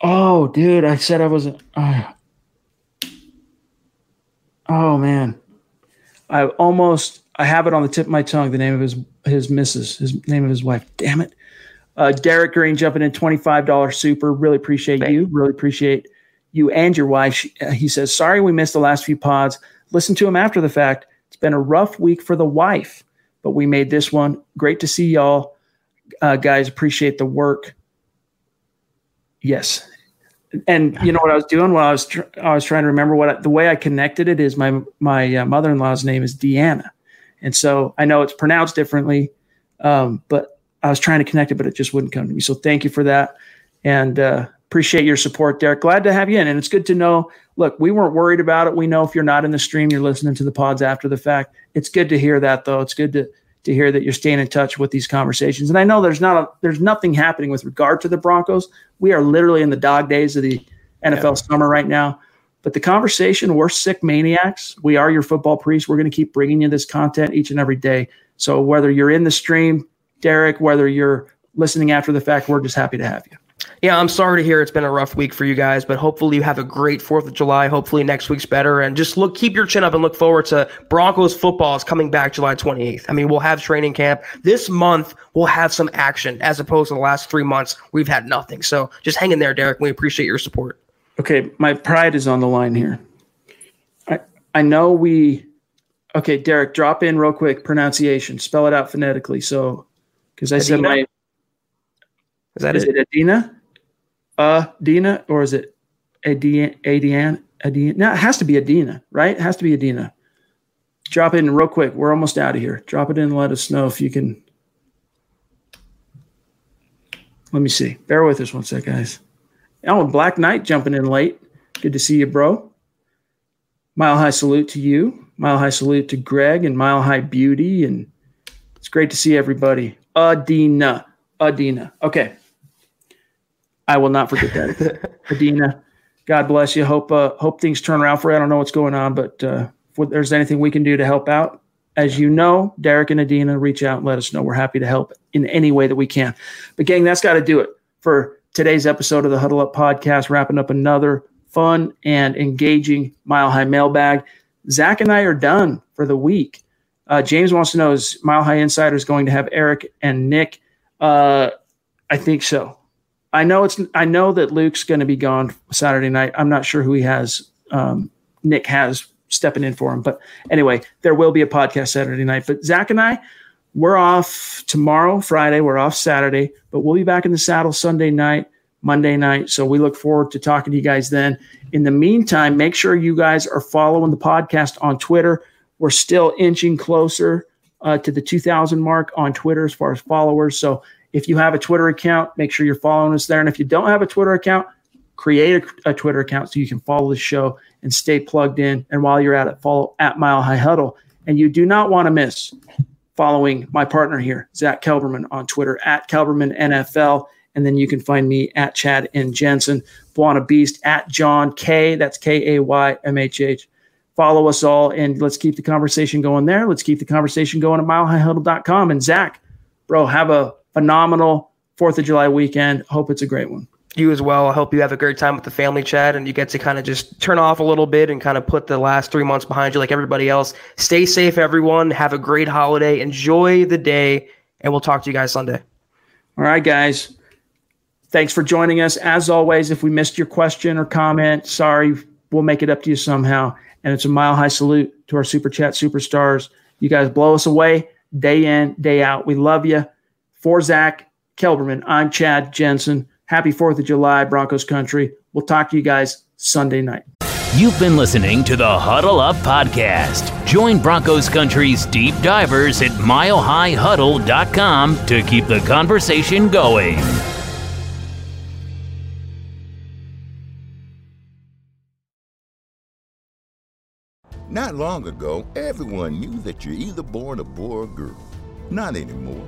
Oh, dude, I said I wasn't. Uh, oh man, I almost. I have it on the tip of my tongue. The name of his his missus, his name of his wife. Damn it. Uh, Derek Green jumping in twenty five dollars super. Really appreciate Thank you. Really appreciate you and your wife. She, uh, he says, "Sorry we missed the last few pods. Listen to him after the fact. It's been a rough week for the wife, but we made this one. Great to see y'all, uh, guys. Appreciate the work. Yes, and you know what I was doing while I was tr- I was trying to remember what I, the way I connected it is my my uh, mother in law's name is Deanna, and so I know it's pronounced differently, um, but I was trying to connect it, but it just wouldn't come to me. So thank you for that, and uh, appreciate your support, Derek. Glad to have you in, and it's good to know. Look, we weren't worried about it. We know if you're not in the stream, you're listening to the pods after the fact. It's good to hear that, though. It's good to to hear that you're staying in touch with these conversations. And I know there's not a, there's nothing happening with regard to the Broncos. We are literally in the dog days of the NFL summer right now. But the conversation, we're sick maniacs. We are your football priests. We're going to keep bringing you this content each and every day. So whether you're in the stream, Derek, whether you're listening after the fact, we're just happy to have you. Yeah, I'm sorry to hear it's been a rough week for you guys, but hopefully you have a great 4th of July. Hopefully next week's better. And just look, keep your chin up and look forward to Broncos football is coming back July 28th. I mean, we'll have training camp. This month, we'll have some action as opposed to the last three months, we've had nothing. So just hang in there, Derek. We appreciate your support. Okay, my pride is on the line here. I I know we Okay, Derek, drop in real quick pronunciation. Spell it out phonetically. So because I Adina? said my Is that is it? it Adina? Dina or is it Adina Adina? No, it has to be Adina, right? It has to be Adina. Drop it in real quick. We're almost out of here. Drop it in and let us know if you can. Let me see. Bear with us one sec, guys. Oh, Black Knight jumping in late. Good to see you, bro. Mile high salute to you. Mile high salute to Greg and Mile High Beauty. And it's great to see everybody. Adina. Adina. Okay. I will not forget that. Adina. God bless you. Hope uh, hope things turn around for you. I don't know what's going on, but uh, if there's anything we can do to help out, as you know, Derek and Adina, reach out and let us know. We're happy to help in any way that we can. But gang, that's got to do it for today's episode of the Huddle Up podcast, wrapping up another fun and engaging Mile High mailbag. Zach and I are done for the week. Uh, James wants to know is Mile High Insider is going to have Eric and Nick? Uh, I think so. I know it's. I know that Luke's going to be gone Saturday night. I'm not sure who he has. Um, Nick has stepping in for him, but anyway, there will be a podcast Saturday night. But Zach and I, we're off tomorrow, Friday. We're off Saturday, but we'll be back in the saddle Sunday night, Monday night. So we look forward to talking to you guys then. In the meantime, make sure you guys are following the podcast on Twitter. We're still inching closer uh, to the 2,000 mark on Twitter as far as followers. So if you have a Twitter account, make sure you're following us there. And if you don't have a Twitter account, create a, a Twitter account so you can follow the show and stay plugged in. And while you're at it, follow at Mile High Huddle. And you do not want to miss following my partner here, Zach Kelberman, on Twitter at Kelberman NFL. And then you can find me at Chad and Jensen, Buona Beast at John K. That's K A Y M H H. Follow us all and let's keep the conversation going there. Let's keep the conversation going at milehighhuddle.com. And Zach, bro, have a phenomenal 4th of July weekend. Hope it's a great one you as well. I hope you have a great time with the family, Chad, and you get to kind of just turn off a little bit and kind of put the last three months behind you like everybody else. Stay safe, everyone. Have a great holiday. Enjoy the day, and we'll talk to you guys Sunday. All right, guys. Thanks for joining us. As always, if we missed your question or comment, sorry, we'll make it up to you somehow. And it's a mile high salute to our super chat superstars. You guys blow us away day in, day out. We love you. For Zach Kelberman, I'm Chad Jensen. Happy 4th of July, Broncos country. We'll talk to you guys Sunday night. You've been listening to the Huddle Up Podcast. Join Broncos Country's deep divers at milehighhuddle.com to keep the conversation going. Not long ago, everyone knew that you're either born a boy or a girl. Not anymore.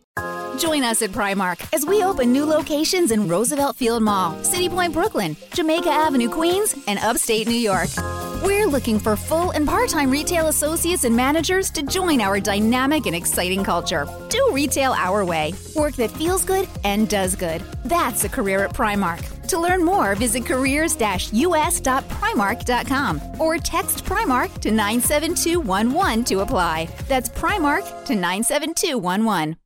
Join us at Primark as we open new locations in Roosevelt Field Mall, City Point, Brooklyn, Jamaica Avenue, Queens, and upstate New York. We're looking for full and part time retail associates and managers to join our dynamic and exciting culture. Do retail our way. Work that feels good and does good. That's a career at Primark. To learn more, visit careers us.primark.com or text Primark to 97211 to apply. That's Primark to 97211.